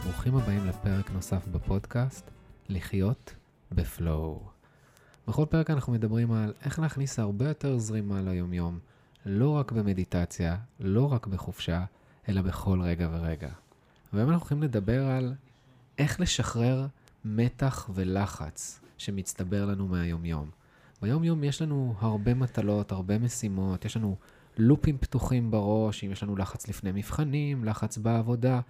וברוכים הבאים לפרק נוסף בפודקאסט, לחיות בפלואו. בכל פרק אנחנו מדברים על איך להכניס הרבה יותר זרימה ליומיום, לא רק במדיטציה, לא רק בחופשה, אלא בכל רגע ורגע. והיום אנחנו הולכים לדבר על איך לשחרר מתח ולחץ שמצטבר לנו מהיומיום. ביום-יום יש לנו הרבה מטלות, הרבה משימות, יש לנו לופים פתוחים בראש, אם יש לנו לחץ לפני מבחנים, לחץ בעבודה,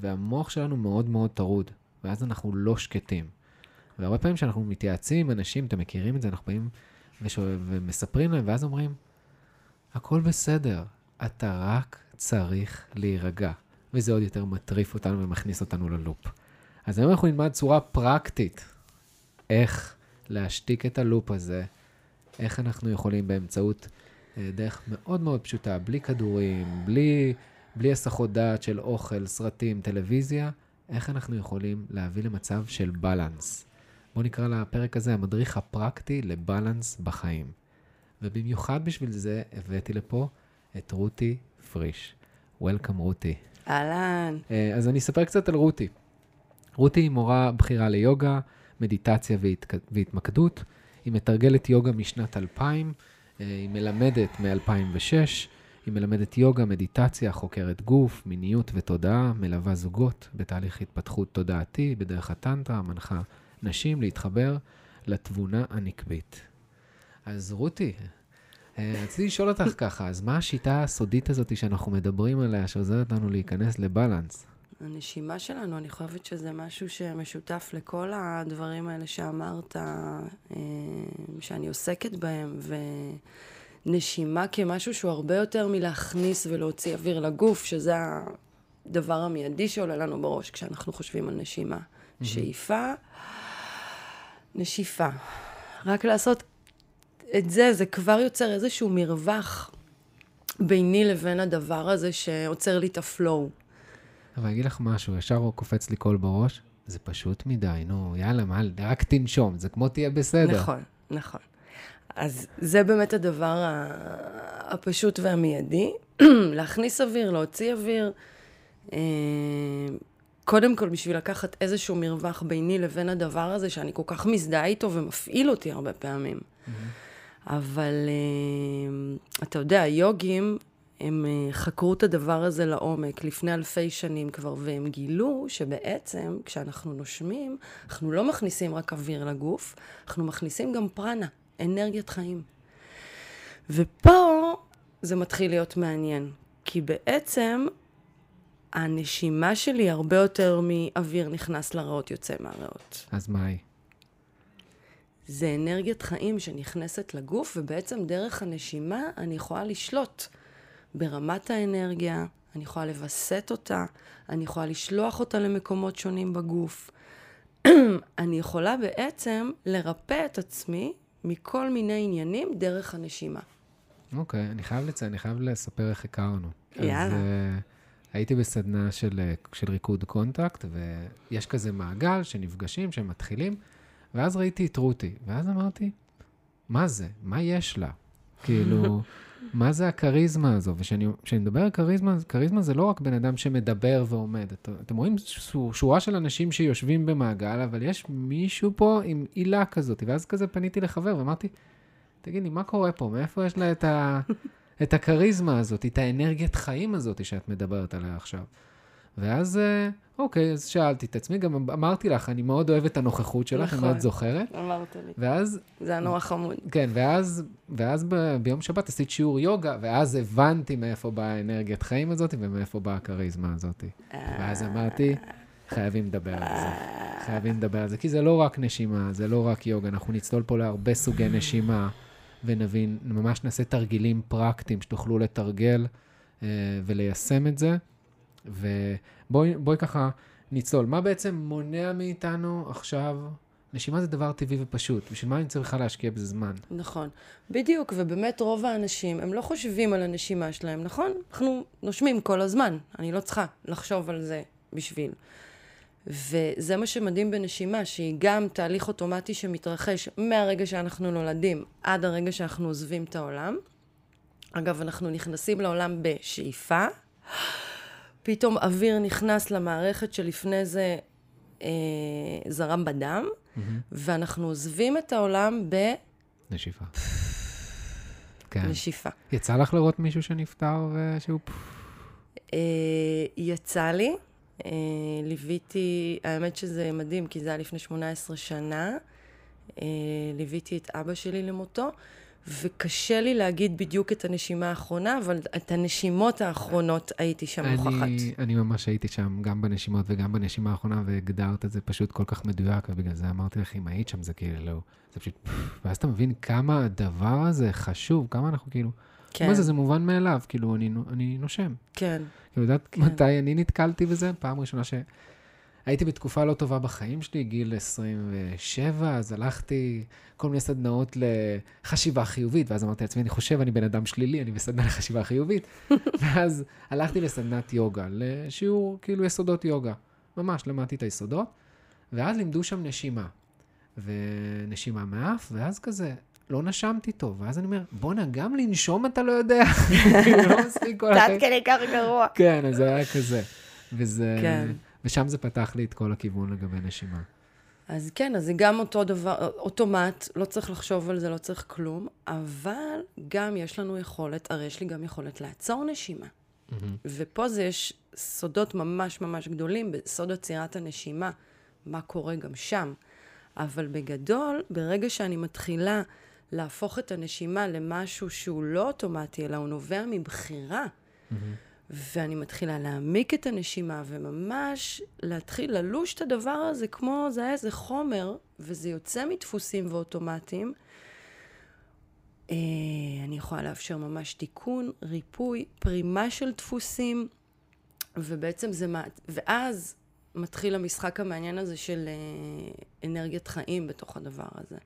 והמוח שלנו מאוד מאוד טרוד, ואז אנחנו לא שקטים. והרבה פעמים כשאנחנו מתייעצים עם אנשים, אתם מכירים את זה, אנחנו באים ושואל, ומספרים להם, ואז אומרים, הכל בסדר, אתה רק צריך להירגע. וזה עוד יותר מטריף אותנו ומכניס אותנו ללופ. אז היום אנחנו נלמד צורה פרקטית איך להשתיק את הלופ הזה, איך אנחנו יכולים באמצעות אה, דרך מאוד מאוד פשוטה, בלי כדורים, בלי, בלי הסחות דעת של אוכל, סרטים, טלוויזיה, איך אנחנו יכולים להביא למצב של בלנס. בואו נקרא לפרק הזה המדריך הפרקטי לבלנס בחיים. ובמיוחד בשביל זה הבאתי לפה את רותי פריש. Welcome רותי. אהלן. אה, אז אני אספר קצת על רותי. רותי היא מורה בכירה ליוגה, מדיטציה והתק... והתמקדות. היא מתרגלת יוגה משנת 2000, אה, היא מלמדת מ-2006, היא מלמדת יוגה, מדיטציה, חוקרת גוף, מיניות ותודעה, מלווה זוגות בתהליך התפתחות תודעתי בדרך הטנטרה, מנחה נשים להתחבר לתבונה הנקבית. אז רותי, אה, רציתי לשאול אותך ככה, אז מה השיטה הסודית הזאת שאנחנו מדברים עליה, שעוזרת לנו להיכנס לבלנס? הנשימה שלנו, אני חושבת שזה משהו שמשותף לכל הדברים האלה שאמרת, אה, שאני עוסקת בהם, ונשימה כמשהו שהוא הרבה יותר מלהכניס ולהוציא אוויר לגוף, שזה הדבר המיידי שעולה לנו בראש כשאנחנו חושבים על נשימה. Mm-hmm. שאיפה, נשיפה. רק לעשות את זה, זה כבר יוצר איזשהו מרווח ביני לבין הדבר הזה שעוצר לי את ה flow. אבל אני אגיד לך משהו, ישר קופץ לי קול בראש, זה פשוט מדי, נו, יאללה, מה, רק תנשום, זה כמו תהיה בסדר. נכון, נכון. אז זה באמת הדבר הפשוט והמיידי, להכניס אוויר, להוציא אוויר. אה, קודם כל, בשביל לקחת איזשהו מרווח ביני לבין הדבר הזה, שאני כל כך מזדהה איתו ומפעיל אותי הרבה פעמים. Mm-hmm. אבל uh, אתה יודע, היוגים, הם uh, חקרו את הדבר הזה לעומק לפני אלפי שנים כבר, והם גילו שבעצם כשאנחנו נושמים, אנחנו לא מכניסים רק אוויר לגוף, אנחנו מכניסים גם פרנה, אנרגיית חיים. ופה זה מתחיל להיות מעניין, כי בעצם הנשימה שלי הרבה יותר מאוויר נכנס לריאות יוצא מהריאות. אז מה היא? זה אנרגיית חיים שנכנסת לגוף, ובעצם דרך הנשימה אני יכולה לשלוט ברמת האנרגיה, אני יכולה לווסת אותה, אני יכולה לשלוח אותה למקומות שונים בגוף. אני יכולה בעצם לרפא את עצמי מכל מיני עניינים דרך הנשימה. אוקיי, okay, אני חייב לציין, אני חייב לספר איך הכרנו. יאללה. אז uh, הייתי בסדנה של, אה, של ריקוד קונטקט, ויש כזה מעגל שנפגשים, שמתחילים. ואז ראיתי את רותי, ואז אמרתי, מה זה? מה יש לה? כאילו, מה זה הכריזמה הזו? וכשאני מדבר על כריזמה, כריזמה זה לא רק בן אדם שמדבר ועומד. את, אתם רואים שורה של אנשים שיושבים במעגל, אבל יש מישהו פה עם עילה כזאת. ואז כזה פניתי לחבר ואמרתי, תגידי, מה קורה פה? מאיפה יש לה את, ה, את הכריזמה הזאת, את האנרגיית חיים הזאת שאת מדברת עליה עכשיו? ואז, אה, אוקיי, אז שאלתי את עצמי, גם אמרתי לך, אני מאוד אוהב את הנוכחות שלך, נכון, אם את זוכרת. אמרת לי. ואז... זה היה נורא חמוד. כן, ואז, ואז ב, ביום שבת עשית שיעור יוגה, ואז הבנתי מאיפה באה האנרגיית חיים הזאת ומאיפה באה הכריזמה הזאת. ואז אמרתי, חייבים לדבר על זה. חייבים לדבר על זה, כי זה לא רק נשימה, זה לא רק יוגה, אנחנו נצלול פה להרבה סוגי נשימה, ונבין, ממש נעשה תרגילים פרקטיים שתוכלו לתרגל אה, וליישם את זה. ובואי ככה נצלול. מה בעצם מונע מאיתנו עכשיו? נשימה זה דבר טבעי ופשוט, בשביל מה אני צריכה להשקיע בזה זמן? נכון, בדיוק, ובאמת רוב האנשים, הם לא חושבים על הנשימה שלהם, נכון? אנחנו נושמים כל הזמן, אני לא צריכה לחשוב על זה בשביל. וזה מה שמדהים בנשימה, שהיא גם תהליך אוטומטי שמתרחש מהרגע שאנחנו נולדים עד הרגע שאנחנו עוזבים את העולם. אגב, אנחנו נכנסים לעולם בשאיפה. פתאום אוויר נכנס למערכת שלפני זה אה, זרם בדם, ואנחנו עוזבים את העולם נשיפה. כן. בנשיפה. יצא לך לראות מישהו שנפטר ושהוא... אה, יצא לי, אה, ליוויתי, האמת שזה מדהים, כי זה היה לפני 18 שנה, אה, ליוויתי את אבא שלי למותו, וקשה לי להגיד בדיוק את הנשימה האחרונה, אבל את הנשימות האחרונות הייתי שם נוכחת. אני, אני ממש הייתי שם, גם בנשימות וגם בנשימה האחרונה, והגדרת את זה פשוט כל כך מדויק, ובגלל זה אמרתי לך, אם היית שם, זה כאילו, לא, זה פשוט... ואז אתה מבין כמה הדבר הזה חשוב, כמה אנחנו כאילו... כן, מה זה, זה מובן מאליו, כאילו, אני, אני נושם. כן, כאילו, יודעת כן. מתי אני נתקלתי בזה? פעם ראשונה ש... הייתי בתקופה לא טובה בחיים שלי, גיל 27, אז הלכתי כל מיני סדנאות לחשיבה חיובית, ואז אמרתי לעצמי, אני חושב, אני בן אדם שלילי, אני בסדנה לחשיבה חיובית. ואז הלכתי לסדנת יוגה, לשיעור כאילו יסודות יוגה. ממש למדתי את היסודות, ואז לימדו שם נשימה. ונשימה מאף, ואז כזה, לא נשמתי טוב. ואז אני אומר, בואנה, גם לנשום אתה לא יודע? כאילו, לא מספיק כל עד החיים. כדי כך גרוע. כן, אז זה היה כזה. וזה... כן. ושם זה פתח לי את כל הכיוון לגבי נשימה. אז כן, אז זה גם אותו דבר, אוטומט, לא צריך לחשוב על זה, לא צריך כלום, אבל גם יש לנו יכולת, הרי יש לי גם יכולת לעצור נשימה. ופה זה יש סודות ממש ממש גדולים בסוד עצירת הנשימה, מה קורה גם שם. אבל בגדול, ברגע שאני מתחילה להפוך את הנשימה למשהו שהוא לא אוטומטי, אלא הוא נובע מבחירה, ואני מתחילה להעמיק את הנשימה, וממש להתחיל ללוש את הדבר הזה כמו זה היה איזה חומר, וזה יוצא מדפוסים ואוטומטיים. אה, אני יכולה לאפשר ממש תיקון, ריפוי, פרימה של דפוסים, ובעצם זה... מה- ואז מתחיל המשחק המעניין הזה של אה, אנרגיית חיים בתוך הדבר הזה.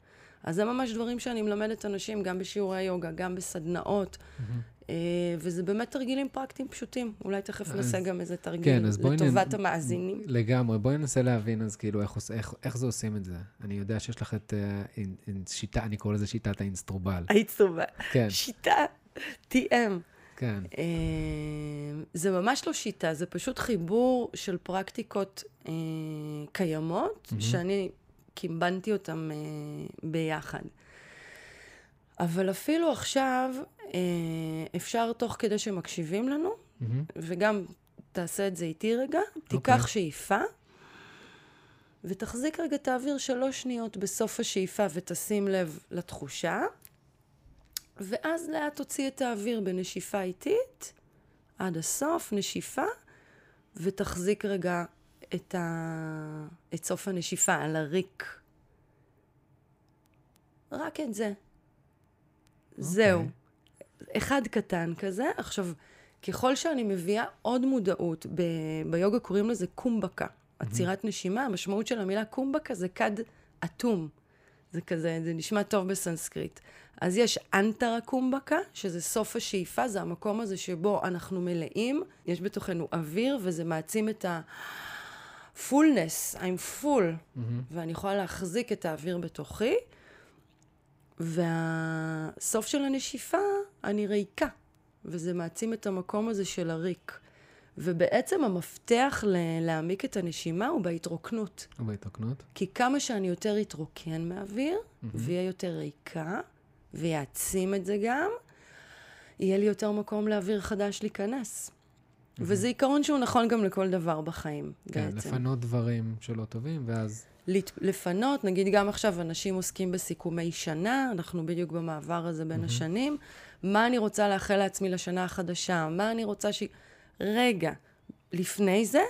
אז זה ממש דברים שאני מלמדת אנשים, גם בשיעורי יוגה, גם בסדנאות, אה, וזה באמת תרגילים פרקטיים פשוטים. אולי תכף אז- נעשה גם איזה תרגיל כן, לטובת נ- המאזינים. לגמרי. בואי ננסה להבין אז כאילו איך, איך, איך זה עושים את זה. אני יודע שיש לך את אה, אין- אין- שיטה, אני קורא לזה שיטת האינסטרובל. העיצובה. כן, שיטה, TM. כן. אה, זה ממש לא שיטה, זה פשוט חיבור של פרקטיקות אה, קיימות, מהמם. שאני קימבנתי אותן אה, ביחד. אבל אפילו עכשיו, אה, אפשר תוך כדי שמקשיבים לנו, מהמם. וגם תעשה את זה איתי רגע, תיקח אוקיי. שאיפה, ותחזיק רגע את האוויר שלוש שניות בסוף השאיפה ותשים לב לתחושה, ואז לאט תוציא את האוויר בנשיפה איטית, עד הסוף, נשיפה, ותחזיק רגע את, ה... את סוף הנשיפה על הריק. רק את זה. זהו. אחד קטן כזה. עכשיו, ככל שאני מביאה עוד מודעות, ב... ביוגה קוראים לזה קומבקה, עצירת נשימה, המשמעות של המילה קומבקה זה כד אטום. זה כזה, זה נשמע טוב בסנסקריט. אז יש אנטרה קומבקה, שזה סוף השאיפה, זה המקום הזה שבו אנחנו מלאים, יש בתוכנו אוויר, וזה מעצים את ה... פולנס, I'm full, מהמם. ואני יכולה להחזיק את האוויר בתוכי, והסוף של הנשיפה, אני ריקה, וזה מעצים את המקום הזה של הריק. ובעצם המפתח ל- להעמיק את הנשימה הוא בהתרוקנות. ובהתרוקנות? כי כמה שאני יותר אתרוקן מהאוויר, ויהיה יותר ריקה, ויעצים את זה גם, יהיה לי יותר מקום לאוויר חדש להיכנס. וזה עיקרון שהוא נכון גם לכל דבר בחיים, כן, בעצם. לפנות דברים שלא טובים, ואז... לפנות, נגיד גם עכשיו אנשים עוסקים בסיכומי שנה, אנחנו בדיוק במעבר הזה בין השנים, מה אני רוצה לאחל לעצמי לשנה החדשה, מה אני רוצה ש... רגע, לפני זה,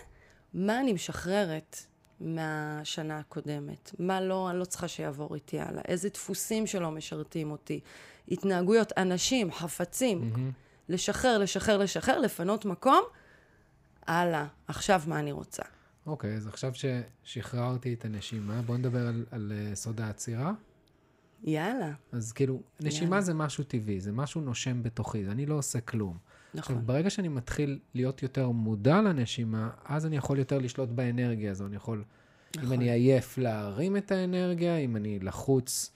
מה אני משחררת מהשנה הקודמת? מה לא, אני לא צריכה שיעבור איתי הלאה? איזה דפוסים שלא משרתים אותי? התנהגויות, אנשים, חפצים, מהמם. לשחרר, לשחרר, לשחרר, לפנות מקום, הלאה, עכשיו מה אני רוצה? אוקיי, אז עכשיו ששחררתי את הנשימה, בואו נדבר על, על אה, סוד העצירה. יאללה, אז כאילו, נשימה יאללה. זה משהו טבעי, זה משהו נושם בתוכי, אני לא עושה כלום. עכשיו, נכון. ברגע שאני מתחיל להיות יותר מודע לנשימה, אז אני יכול יותר לשלוט באנרגיה הזו. אני יכול, אם נכון. אני עייף, להרים את האנרגיה, אם אני לחוץ,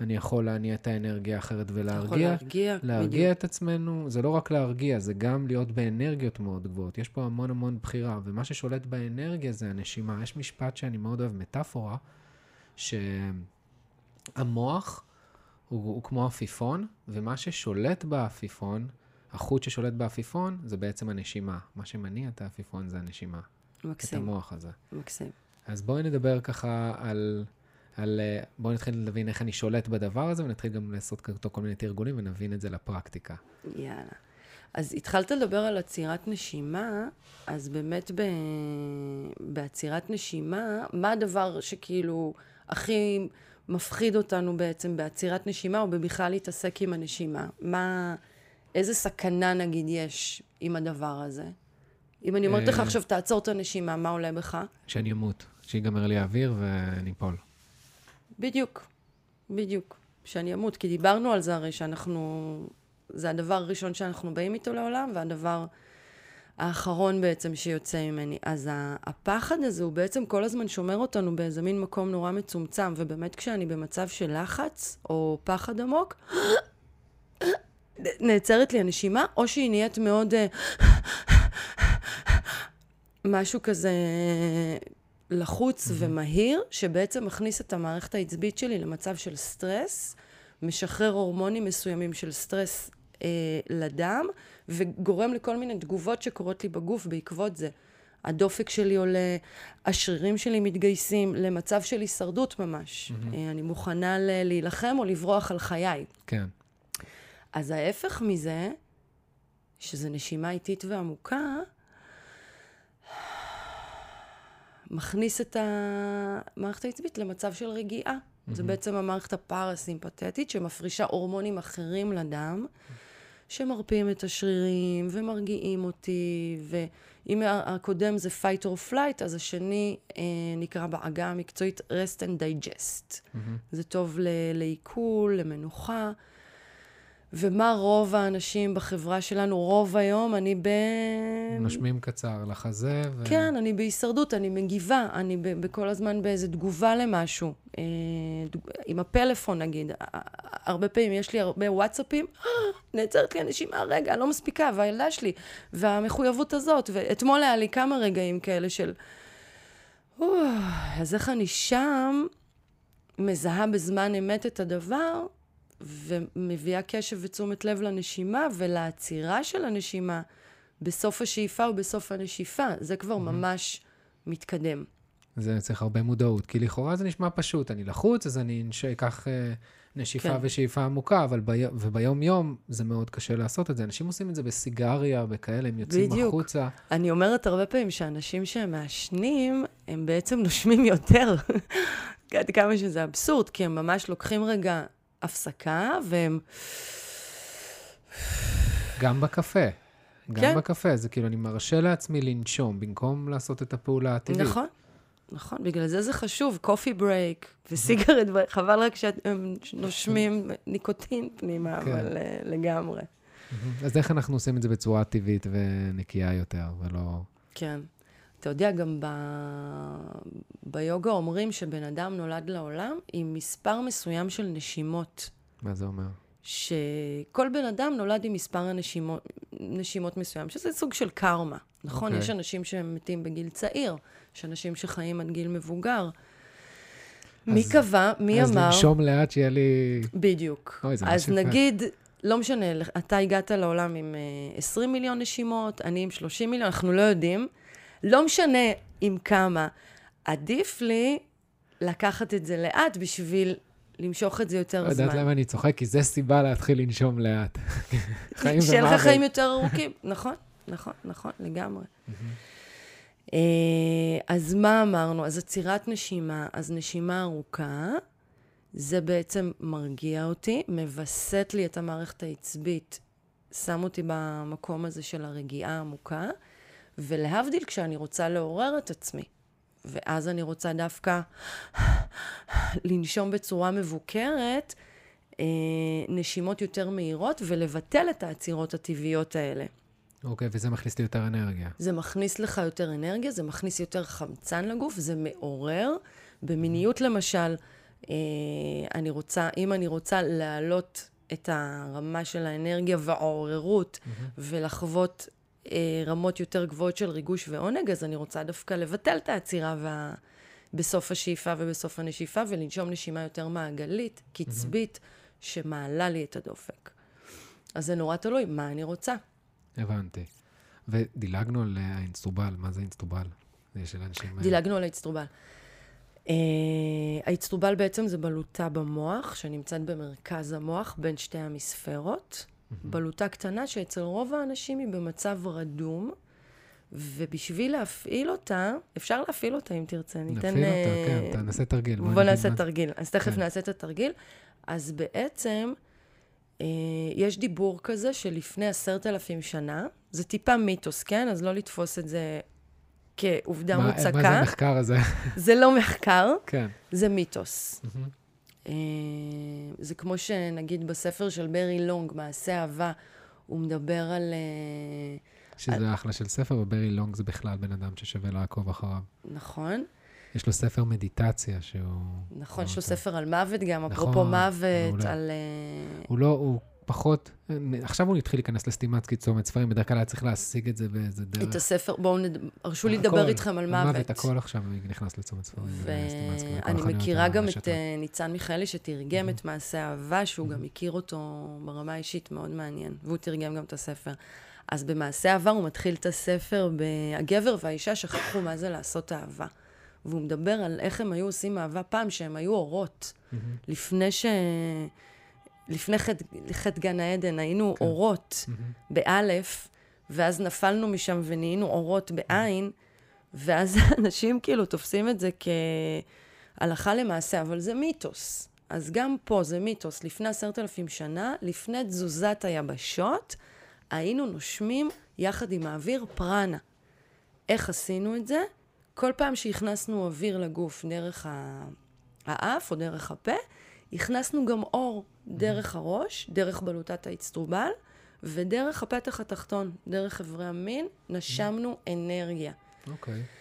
אני יכול להניע את האנרגיה אחרת אתה יכול ולהרגיע. להרגיע, להרגיע בדיוק. את עצמנו, זה לא רק להרגיע, זה גם להיות באנרגיות מאוד גבוהות. יש פה המון המון בחירה, ומה ששולט באנרגיה זה הנשימה. יש משפט שאני מאוד אוהב, מטאפורה, שהמוח הוא, הוא כמו עפיפון, ומה ששולט בעפיפון, החוט ששולט בעפיפון, זה בעצם הנשימה. מה שמניע את העפיפון זה הנשימה, את מקסים, המוח הזה. מקסים. אז בואי נדבר ככה על... על אה, בואי נתחיל להבין איך אני שולט בדבר הזה, ונתחיל גם לעשות איתו כל מיני תרגולים ונבין את זה לפרקטיקה. יאללה. אז התחלת לדבר על עצירת נשימה, אז באמת ב... בעצירת נשימה, מה הדבר שכאילו הכי מפחיד אותנו בעצם בעצירת נשימה, או בכלל להתעסק עם הנשימה? מה, איזה סכנה נגיד יש עם הדבר הזה? אם אני אומרת לך אה. עכשיו, תעצור את הנשימה, מה עולה בך? שאני אמות, שיגמר לי האוויר וניפול. בדיוק, בדיוק. שאני אמות, כי דיברנו על זה הרי שאנחנו... זה הדבר הראשון שאנחנו באים איתו לעולם, והדבר האחרון בעצם שיוצא ממני. אז הפחד הזה הוא בעצם כל הזמן שומר אותנו באיזה מין מקום נורא מצומצם, ובאמת כשאני במצב של לחץ או פחד עמוק, נעצרת לי הנשימה, או שהיא נהיית מאוד... אה, משהו כזה לחוץ mm-hmm. ומהיר, שבעצם מכניס את המערכת העצבית שלי למצב של סטרס, משחרר הורמונים מסוימים של סטרס אה, לדם, וגורם לכל מיני תגובות שקורות לי בגוף בעקבות זה. הדופק שלי עולה, השרירים שלי מתגייסים למצב של הישרדות ממש. Mm-hmm. אה, אני מוכנה ל- להילחם או לברוח על חיי. כן. אז ההפך מזה, שזה נשימה איטית ועמוקה, מכניס את המערכת העצבית למצב של רגיעה. Mm-hmm. זה בעצם המערכת הפרסימפתטית שמפרישה הורמונים אחרים לדם, שמרפים את השרירים ומרגיעים אותי, ואם הקודם זה fight or flight, אז השני אה, נקרא בעגה המקצועית rest and digest. Mm-hmm. זה טוב ל- לעיכול, למנוחה. ומה רוב האנשים בחברה שלנו, רוב היום, אני ב... נושמים קצר לחזה. ו... כן, אני בהישרדות, אני מגיבה, אני ב- בכל הזמן באיזה תגובה למשהו. אה, דוג- עם הפלאפון נגיד, הרבה פעמים יש לי הרבה וואטסאפים, "אה, נעצרת לי הנשימה, רגע, אני לא מספיקה, והילדה שלי, והמחויבות הזאת, ואתמול היה לי כמה רגעים כאלה של, "אוף, אז איך אני שם מזהה בזמן אמת את הדבר, ומביאה קשב ותשומת לב לנשימה ולעצירה של הנשימה בסוף השאיפה ובסוף הנשיפה. זה כבר ממש מתקדם. זה צריך הרבה מודעות, כי לכאורה זה נשמע פשוט. אני לחוץ, אז אני אקח אה, נשיפה כן. ושאיפה עמוקה, אבל בי... וביום-יום זה מאוד קשה לעשות את זה. אנשים עושים את זה בסיגריה, בכאלה, הם יוצאים בדיוק. החוצה. אני אומרת הרבה פעמים שאנשים שהם מעשנים, הם בעצם נושמים יותר. עד כמה שזה אבסורד, כי הם ממש לוקחים רגע הפסקה, והם... גם בקפה. גם כן. בקפה, זה כאילו, אני מרשה לעצמי לנשום, במקום לעשות את הפעולה הטבעית. נכון, נכון, בגלל זה זה חשוב, coffee break ו cigarette break, חבל רק שהם נושמים ניקוטין פנימה, כן. אבל אה, לגמרי. אז איך אנחנו עושים את זה בצורה טבעית ונקייה יותר, ולא... כן. אתה יודע, גם ב... ביוגה אומרים שבן אדם נולד לעולם עם מספר מסוים של נשימות. מה זה אומר? שכל בן אדם נולד עם מספר הנשימות, נשימות מסוים, שזה סוג של קרמה, נכון? אוקיי. יש אנשים שמתים בגיל צעיר, יש אנשים שחיים עד גיל מבוגר. מי אז- קבע, מי אז אמר... לנשום לאט שיהיה לי... בדיוק. אוי, אז. נגיד, לא משנה, אתה הגעת לעולם עם אה, 20 מיליון נשימות, אני עם 30 מיליון, אנחנו לא יודעים. לא משנה עם כמה. עדיף לי לקחת את זה לאט בשביל למשוך את זה יותר לא זמן. יודעת למה אני צוחק, כי זה סיבה להתחיל לנשום לאט. חיים שיהיה לך ומוות. חיים יותר ארוכים. נכון, נכון, נכון, לגמרי. אה, אז מה אמרנו? אז עצירת נשימה, אז נשימה ארוכה, זה בעצם מרגיע אותי, מווסת לי את המערכת העצבית, שם אותי במקום הזה של הרגיעה העמוקה, ולהבדיל, כשאני רוצה לעורר את עצמי, ואז אני רוצה דווקא לנשום בצורה מבוקרת, אה, נשימות יותר מהירות, ולבטל את העצירות הטבעיות האלה. אוקיי, וזה מכניס לי יותר אנרגיה. זה מכניס לך יותר אנרגיה, זה מכניס יותר חמצן לגוף, זה מעורר. במיניות למשל, אה, אני רוצה, אם אני רוצה להעלות את הרמה של האנרגיה והעוררות ולחוות אה, רמות יותר גבוהות של ריגוש ועונג, אז אני רוצה דווקא לבטל את העצירה וה... בסוף השאיפה ובסוף הנשיפה, ולנשום נשימה יותר מעגלית, קצבית, שמעלה לי את הדופק. אז זה נורא תלוי מה אני רוצה. הבנתי. ודילגנו על אה, האינסטרובל, מה זה אינסטרובל? זה של אנשים... אה, דילגנו על האצטרובל. Uh, האצטרובל בעצם זה בלוטה במוח, שנמצאת במרכז המוח, בין שתי המספרות. בלוטה קטנה שאצל רוב האנשים היא במצב רדום, ובשביל להפעיל אותה, אפשר להפעיל אותה אם תרצה. ניתן... נפעיל אותה, כן, נעשה תרגיל. בוא נעשה תרגיל. אז תכף כן. נעשה את התרגיל. אז בעצם, אה, יש דיבור כזה שלפני עשרת אלפים שנה, זה טיפה מיתוס, כן? אז לא לתפוס את זה כעובדה מה, מוצקה. מה זה המחקר הזה? זה לא מחקר, כן. זה מיתוס. אה, זה כמו שנגיד בספר של ברי לונג, מעשה אהבה, הוא מדבר על... אה, שזה על... אחלה של ספר, וברי לונג זה בכלל בן אדם ששווה לעקוב אחריו. נכון. יש לו ספר מדיטציה שהוא... נכון, יש לו ספר על מוות גם, נכון, אפרופו מוות, על... אה, הוא לא, הוא פחות, עכשיו הוא התחיל להיכנס לסטימצקי צומת ספרים, בדרך כלל היה צריך להשיג את זה באיזה דרך. את הספר, בואו, נד... הרשו לי לדבר איתכם על מוות. מוות, הכל עכשיו נכנס לצומת ספרים. ואני מכירה גם את uh, ניצן מיכאלי, שתרגם את מעשה האהבה, שהוא גם הכיר אותו ברמה האישית, מאוד מעניין, והוא תרגם גם את הספר. אז במעשה אהבה הוא מתחיל את הספר ב"הגבר והאישה שכחו מה זה לעשות אהבה". והוא מדבר על איך הם היו עושים אהבה פעם, שהם היו אורות. Mm-hmm. לפני ש... לפני חטא חט גן העדן היינו כן. אורות mm-hmm. באלף, ואז נפלנו משם ונהיינו אורות בעין, ואז אנשים כאילו תופסים את זה כהלכה למעשה, אבל זה מיתוס. אז גם פה זה מיתוס. לפני עשרת אלפים שנה, לפני תזוזת היבשות, היינו נושמים יחד עם האוויר פרנה. איך עשינו את זה? כל פעם שהכנסנו אוויר לגוף דרך האף או דרך הפה, הכנסנו גם אור דרך הראש, דרך בלוטת האצטרובל, ודרך הפתח התחתון, דרך אברי המין, נשמנו אנרגיה. אוקיי. Okay.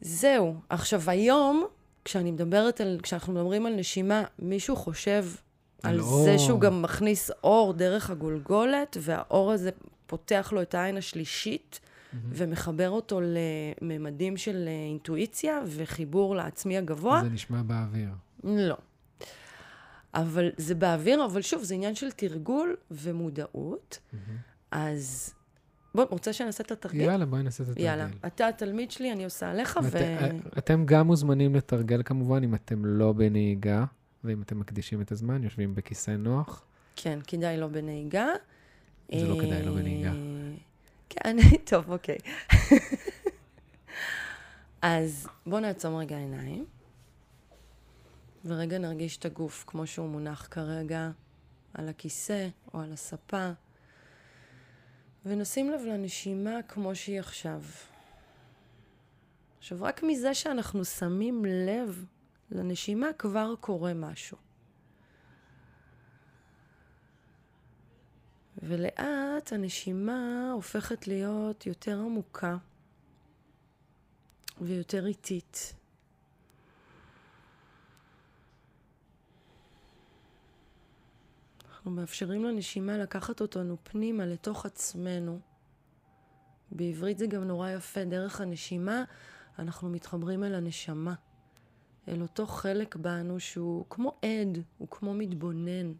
זהו. עכשיו, היום, כשאני מדברת על, כשאנחנו מדברים על נשימה, מישהו חושב על אור. זה שהוא גם מכניס אור דרך הגולגולת, והאור הזה פותח לו את העין השלישית, mm-hmm. ומחבר אותו לממדים של אה, אינטואיציה וחיבור לעצמי הגבוה. זה נשמע באוויר. לא. אבל זה באוויר, אבל שוב, זה עניין של תרגול ומודעות. Mm-hmm. אז בוא, רוצה שנעשה את התרגיל? יאללה, בואי נעשה את התרגיל. יאללה. אתה התלמיד שלי, אני עושה עליך, ו... אתם גם מוזמנים לתרגל כמובן, אם אתם לא בנהיגה, ואם אתם מקדישים את הזמן, יושבים בכיסא נוח. כן, כדאי לא בנהיגה. זה לא כדאי לא בנהיגה. כן, טוב, אוקיי. אז בואו נעצום רגע עיניים. ורגע נרגיש את הגוף כמו שהוא מונח כרגע על הכיסא או על הספה, ונשים לב לנשימה כמו שהיא עכשיו. עכשיו, רק מזה שאנחנו שמים לב לנשימה כבר קורה משהו. ולאט הנשימה הופכת להיות יותר עמוקה ויותר איטית. אנחנו מאפשרים לנשימה לקחת אותנו פנימה לתוך עצמנו. בעברית זה גם נורא יפה, דרך הנשימה אנחנו מתחברים אל הנשמה, אל אותו חלק בנו שהוא כמו עד, הוא כמו מתבונן.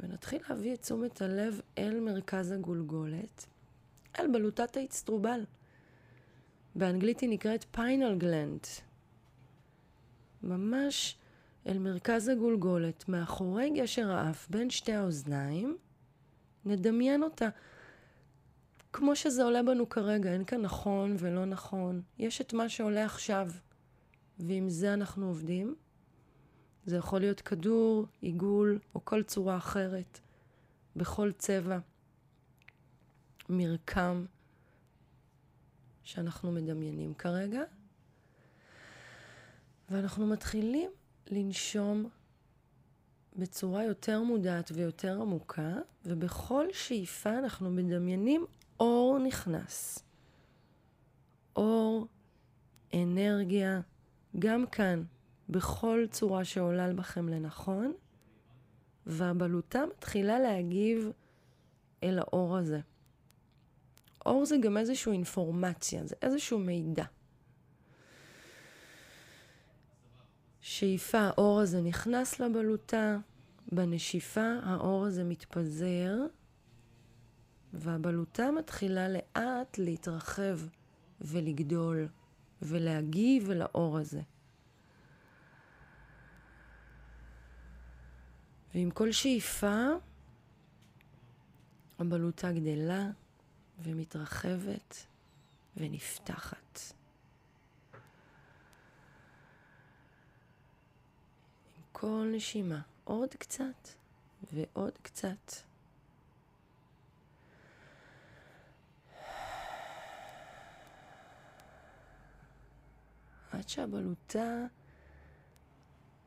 ונתחיל להביא את תשומת הלב אל מרכז הגולגולת, אל בלוטת האצטרובל. באנגלית היא נקראת פיינל גלנד. ממש אל מרכז הגולגולת, מאחורי גשר האף, בין שתי האוזניים, נדמיין אותה. כמו שזה עולה בנו כרגע, אין כאן נכון ולא נכון. יש את מה שעולה עכשיו, ועם זה אנחנו עובדים. זה יכול להיות כדור, עיגול או כל צורה אחרת, בכל צבע. מרקם שאנחנו מדמיינים כרגע. ואנחנו מתחילים לנשום בצורה יותר מודעת ויותר עמוקה, ובכל שאיפה אנחנו מדמיינים אור נכנס. אור, אנרגיה, גם כאן, בכל צורה שעולה בכם לנכון, והבלוטה מתחילה להגיב אל האור הזה. אור זה גם איזושהי אינפורמציה, זה איזשהו מידע. שאיפה, האור הזה נכנס לבלוטה, בנשיפה האור הזה מתפזר, והבלוטה מתחילה לאט להתרחב ולגדול ולהגיב אל האור הזה. ועם כל שאיפה, הבלוטה גדלה ומתרחבת ונפתחת. כל נשימה, עוד קצת ועוד קצת. עד שהבלוטה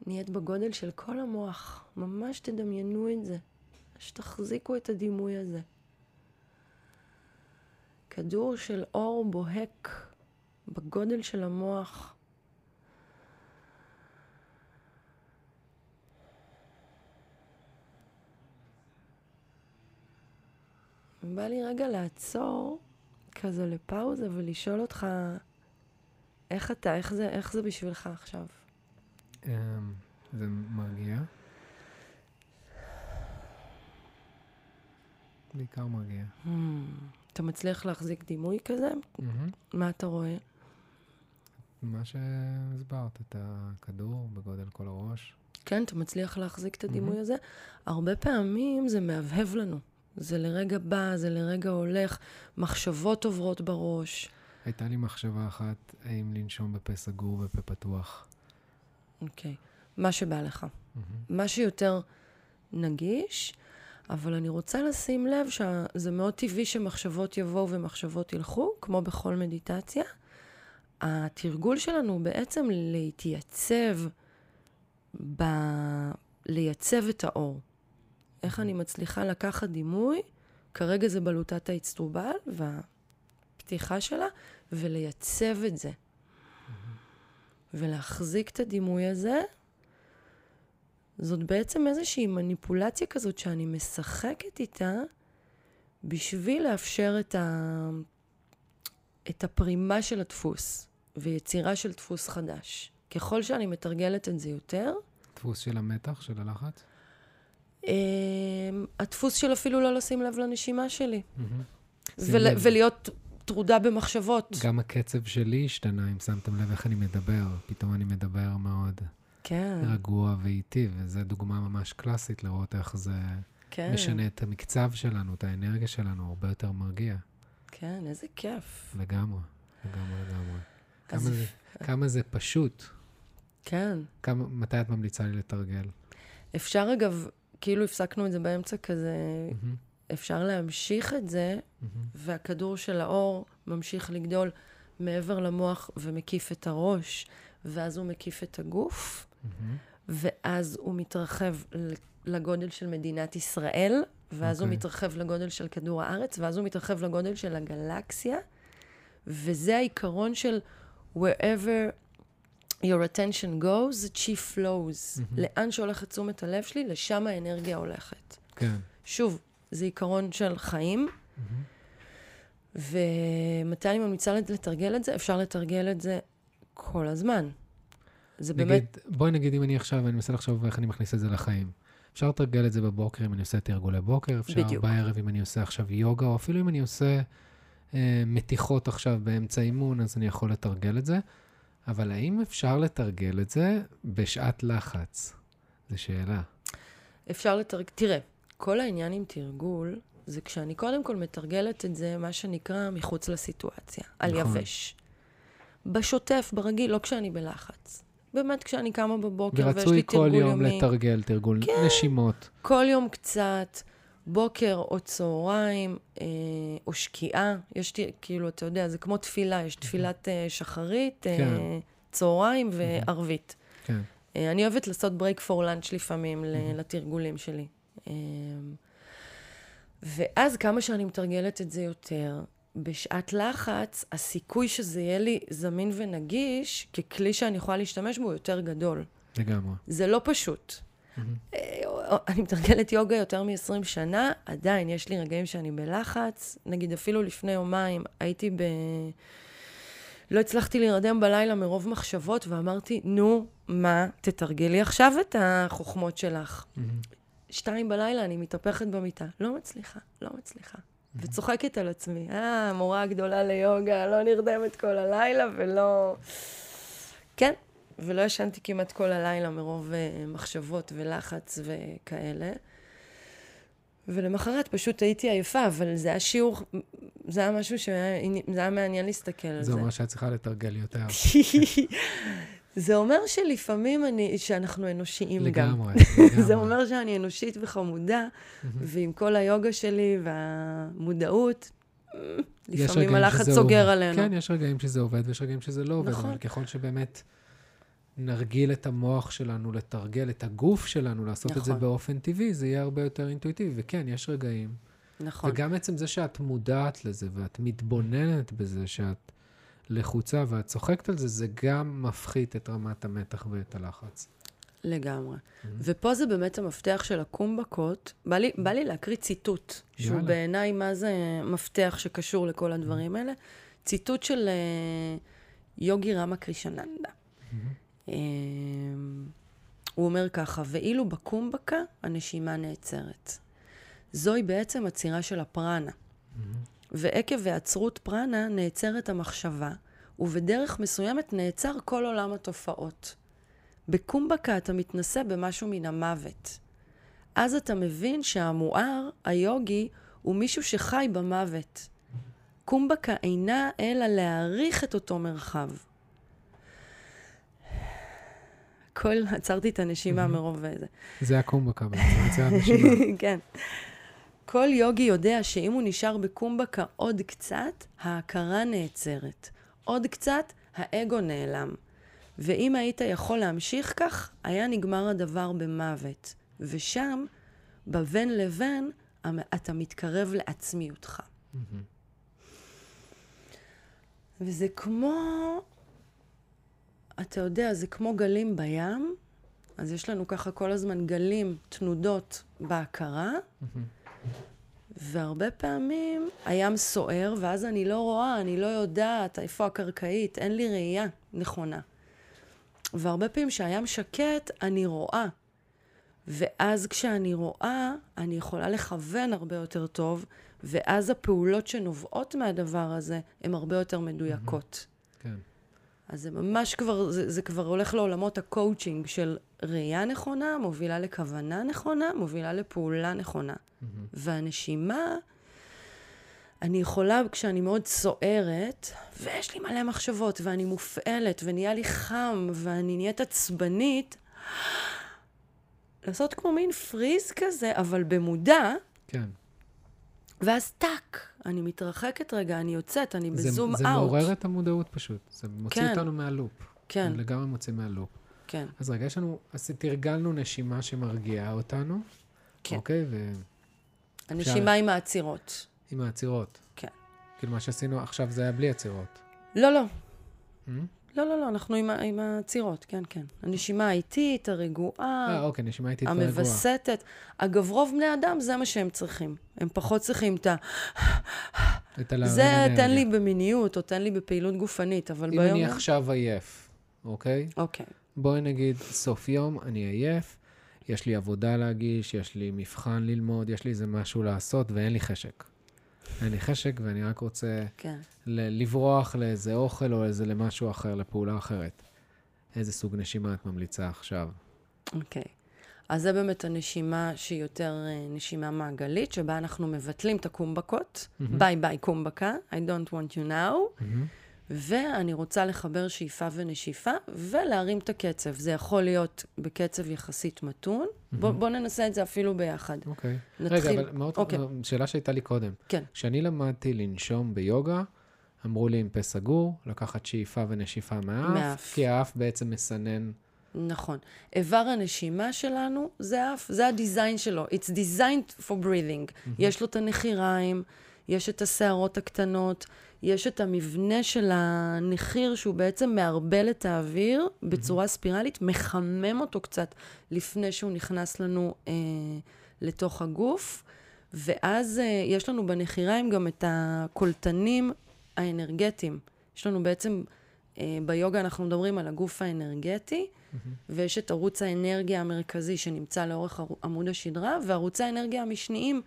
נהיית בגודל של כל המוח. ממש תדמיינו את זה. שתחזיקו את הדימוי הזה. כדור של אור בוהק בגודל של המוח. בא לי רגע לעצור כזה לפאוזה ולשאול אותך איך אתה, איך זה, איך זה בשבילך עכשיו? אמ, זה מרגיע. בעיקר מרגיע. Hmm, אתה מצליח להחזיק דימוי כזה? מה אתה רואה? מה שהסברת, את הכדור בגודל כל הראש. כן, אתה מצליח להחזיק את הדימוי. הזה? הרבה פעמים זה מהבהב לנו. זה לרגע בא, זה לרגע הולך, מחשבות עוברות בראש. הייתה לי מחשבה אחת, האם לנשום בפה סגור ופה פתוח. אוקיי. מה שבא לך. מהמם. מה שיותר נגיש, אבל אני רוצה לשים לב שזה מאוד טבעי שמחשבות יבואו ומחשבות ילכו, כמו בכל מדיטציה. התרגול שלנו הוא בעצם להתייצב, ב... לייצב את האור. איך אני מצליחה לקחת דימוי, כרגע זה בלוטת האצטרובל והפתיחה שלה, ולייצב את זה. ולהחזיק את הדימוי הזה, זאת בעצם איזושהי מניפולציה כזאת שאני משחקת איתה בשביל לאפשר את, ה... את הפרימה של הדפוס ויצירה של דפוס חדש. ככל שאני מתרגלת את זה יותר, דפוס של המתח, של הלחץ. אמ, הדפוס של אפילו לא לשים לב לנשימה שלי. ולהיות טרודה במחשבות. גם הקצב שלי השתנה, אם שמתם לב איך אני מדבר. פתאום אני מדבר מאוד כן, רגוע ואיטי, וזו דוגמה ממש קלאסית לראות איך זה כן, משנה את המקצב שלנו, את האנרגיה שלנו, הרבה יותר מרגיע. כן, איזה כיף. לגמרי, לגמרי, לגמרי. כמה זה, כמה זה פשוט. כן. כמה, מתי את ממליצה לי לתרגל? אפשר אגב, כאילו הפסקנו את זה באמצע כזה, מהמם, אפשר להמשיך את זה, מהמם. והכדור של האור ממשיך לגדול מעבר למוח ומקיף את הראש, ואז הוא מקיף את הגוף, מהמם. ואז הוא מתרחב לגודל של מדינת ישראל, ואז הוא אוקיי. מתרחב לגודל של כדור הארץ, ואז הוא מתרחב לגודל של הגלקסיה, וזה העיקרון של wherever your attention goes, chi flows. מהמם. לאן שהולכת תשומת הלב שלי, לשם האנרגיה הולכת. כן. שוב, זה עיקרון של חיים, מהמם. ומתי אני ממליצה לתרגל את זה? אפשר לתרגל את זה כל הזמן. זה נגיד, באמת, בואי נגיד אם אני עכשיו, אני מנסה לחשוב איך אני מכניס את זה לחיים. אפשר לתרגל את זה בבוקר אם אני עושה תרגולי בוקר, אפשר בדיוק. בערב אם אני עושה עכשיו יוגה, או אפילו אם אני עושה אה, מתיחות עכשיו באמצע אימון, אז אני יכול לתרגל את זה. אבל האם אפשר לתרגל את זה בשעת לחץ? זו שאלה. אפשר לתרגל, תראה, כל העניין עם תרגול, זה כשאני קודם כל מתרגלת את זה, מה שנקרא, מחוץ לסיטואציה, על נכון. יבש. בשוטף, ברגיל, לא כשאני בלחץ. באמת, כשאני קמה בבוקר ויש ורצוי לי כל תרגול יום יומי. לתרגל, תרגול כן. נשימות. כל יום קצת, בוקר או צהריים, אה, או שקיעה. יש, כאילו, אתה יודע, זה כמו תפילה, יש תפילת אה, שחרית, אה, כן. צהריים וערבית. כן. אה, אני אוהבת לעשות ברייק פור לאנץ' לפעמים. לתרגולים שלי. אה, ואז כמה שאני מתרגלת את זה יותר, בשעת לחץ, הסיכוי שזה יהיה לי זמין ונגיש, ככלי שאני יכולה להשתמש בו, יותר גדול. לגמרי. זה לא פשוט. אה, אני מתרגלת יוגה יותר מ-20 שנה, עדיין יש לי רגעים שאני בלחץ. נגיד, אפילו לפני יומיים הייתי ב... לא הצלחתי להירדם בלילה מרוב מחשבות, ואמרתי, נו, מה, תתרגלי עכשיו את החוכמות שלך. שתיים בלילה אני מתהפכת במיטה. לא מצליחה, לא מצליחה. וצוחקת על עצמי. אה, המורה הגדולה ליוגה, לא נרדמת כל הלילה ולא... כן, ולא ישנתי כמעט כל הלילה מרוב uh, מחשבות ולחץ וכאלה. ולמחרת פשוט הייתי עייפה, אבל זה היה שיעור, זה היה משהו שהיה, זה היה מעניין להסתכל על זה. זה אומר שאת צריכה לתרגל יותר. זה אומר שלפעמים אני, שאנחנו אנושיים לגמרי, גם. לגמרי. זה אומר שאני אנושית וחמודה, ועם כל היוגה שלי והמודעות, לפעמים הלחץ סוגר. עלינו. כן, יש רגעים שזה עובד ויש רגעים שזה לא עובד, נכון. אבל ככל שבאמת נרגיל את המוח שלנו לתרגל את הגוף שלנו, לעשות את זה נכון. באופן טבעי, זה יהיה הרבה יותר אינטואיטיבי. וכן, יש רגעים. נכון. וגם עצם זה שאת מודעת לזה ואת מתבוננת בזה שאת לחוצה ואת צוחקת על זה, זה גם מפחית את רמת המתח ואת הלחץ. לגמרי. ופה זה באמת המפתח של הקומבקות. בא לי, בא לי להקריא ציטוט, שהוא יאללה. בעיניי מה זה מפתח שקשור לכל הדברים האלה. ציטוט של אה, יוגי רמה קרישננדה. אה, הוא אומר ככה, ואילו בקומבקה הנשימה נעצרת. זוהי בעצם עצירה של הפרנה. ועקב היעצרות פרנה נעצרת המחשבה, ובדרך מסוימת נעצר כל עולם התופעות. בקומבקה אתה מתנסה במשהו מן המוות. אז אתה מבין שהמואר, היוגי, הוא מישהו שחי במוות. קומבקה אינה אלא להעריך את אותו מרחב. כל, עצרתי את הנשימה מרוב זה. זה הקומבקה בעצם, יצירת נשימה. כן. כל יוגי יודע שאם הוא נשאר בקומבקה עוד קצת, ההכרה נעצרת. עוד קצת, האגו נעלם. ואם היית יכול להמשיך כך, היה נגמר הדבר במוות. ושם, בבין לבין, אתה מתקרב לעצמיותך. וזה כמו, אתה יודע, זה כמו גלים בים, אז יש לנו ככה כל הזמן גלים, תנודות בהכרה, והרבה פעמים הים סוער, ואז אני לא רואה, אני לא יודעת איפה הקרקעית, אין לי ראייה נכונה. והרבה פעמים כשהים שקט, אני רואה. ואז כשאני רואה, אני יכולה לכוון הרבה יותר טוב, ואז הפעולות שנובעות מהדבר הזה הן הרבה יותר מדויקות. כן. אז זה ממש כבר, זה, זה כבר הולך לעולמות הקואוצ'ינג של ראייה נכונה, מובילה לכוונה נכונה, מובילה לפעולה נכונה. והנשימה, אני יכולה, כשאני מאוד סוערת, ויש לי מלא מחשבות, ואני מופעלת, ונהיה לי חם, ואני נהיית עצבנית, לעשות כמו מין פריז כזה, אבל במודע, כן. ואז טאק, אני מתרחקת רגע, אני יוצאת, אני זה, בזום זה אאוט. מעורר את המודעות פשוט. זה מוציא כן. אותנו מהלופ. כן, זה לגמרי מוציא מהלופ. כן. אז רגע, יש לנו, אז תרגלנו נשימה שמרגיעה אותנו. כן. אוקיי? ו... הנשימה עם העצירות. עם העצירות. כן. כאילו מה שעשינו עכשיו זה היה בלי עצירות. לא, לא. Hmm? לא, לא, לא, אנחנו עם, ה- עם העצירות, כן, כן. הנשימה האיטית, אה, הרגועה, אוקיי, נשימה איטית ורגועה. המווסתת. אגב, רוב בני אדם זה מה שהם צריכים. הם פחות צריכים את ה... את הלהרים זה אנרגיה. תן לי במיניות, או תן לי בפעילות גופנית, אבל אם ביום... אני עכשיו עייף, אוקיי? אוקיי, בואי נגיד סוף יום, אני עייף, יש לי עבודה להגיש, יש לי מבחן ללמוד, יש לי איזה משהו לעשות ואין לי חשק. אין לי חשק ואני רק רוצה כן. לברוח לאיזה אוכל או איזה למשהו אחר, לפעולה אחרת. איזה סוג נשימה את ממליצה עכשיו? אוקיי. אז זה באמת הנשימה שהיא יותר אה, נשימה מעגלית, שבה אנחנו מבטלים את הקומבקות. ביי ביי קומבקה, I don't want you now. ואני רוצה לחבר שאיפה ונשיפה, ולהרים את הקצב. זה יכול להיות בקצב יחסית מתון. בוא, בוא ננסה את זה אפילו ביחד. אוקיי. נתחיל. רגע, אבל מאוד, אוקיי. שאלה שהייתה לי קודם. כן. כשאני למדתי לנשום ביוגה, אמרו לי עם פה סגור, לקחת שאיפה ונשיפה מהאף, מהאף. כי האף בעצם מסנן. נכון. איבר הנשימה שלנו זה האף, זה הדיזיין שלו. It's designed for breathing. יש לו את הנחיריים, יש את השערות הקטנות, יש את המבנה של הנחיר שהוא בעצם מערבל את האוויר בצורה ספירלית, מחמם אותו קצת לפני שהוא נכנס לנו אה, לתוך הגוף. ואז אה, יש לנו בנחיריים גם את הקולטנים האנרגטיים. יש לנו בעצם, אה, ביוגה אנחנו מדברים על הגוף האנרגטי, ויש את ערוץ האנרגיה המרכזי שנמצא לאורך עמוד השדרה, וערוצי האנרגיה המשניים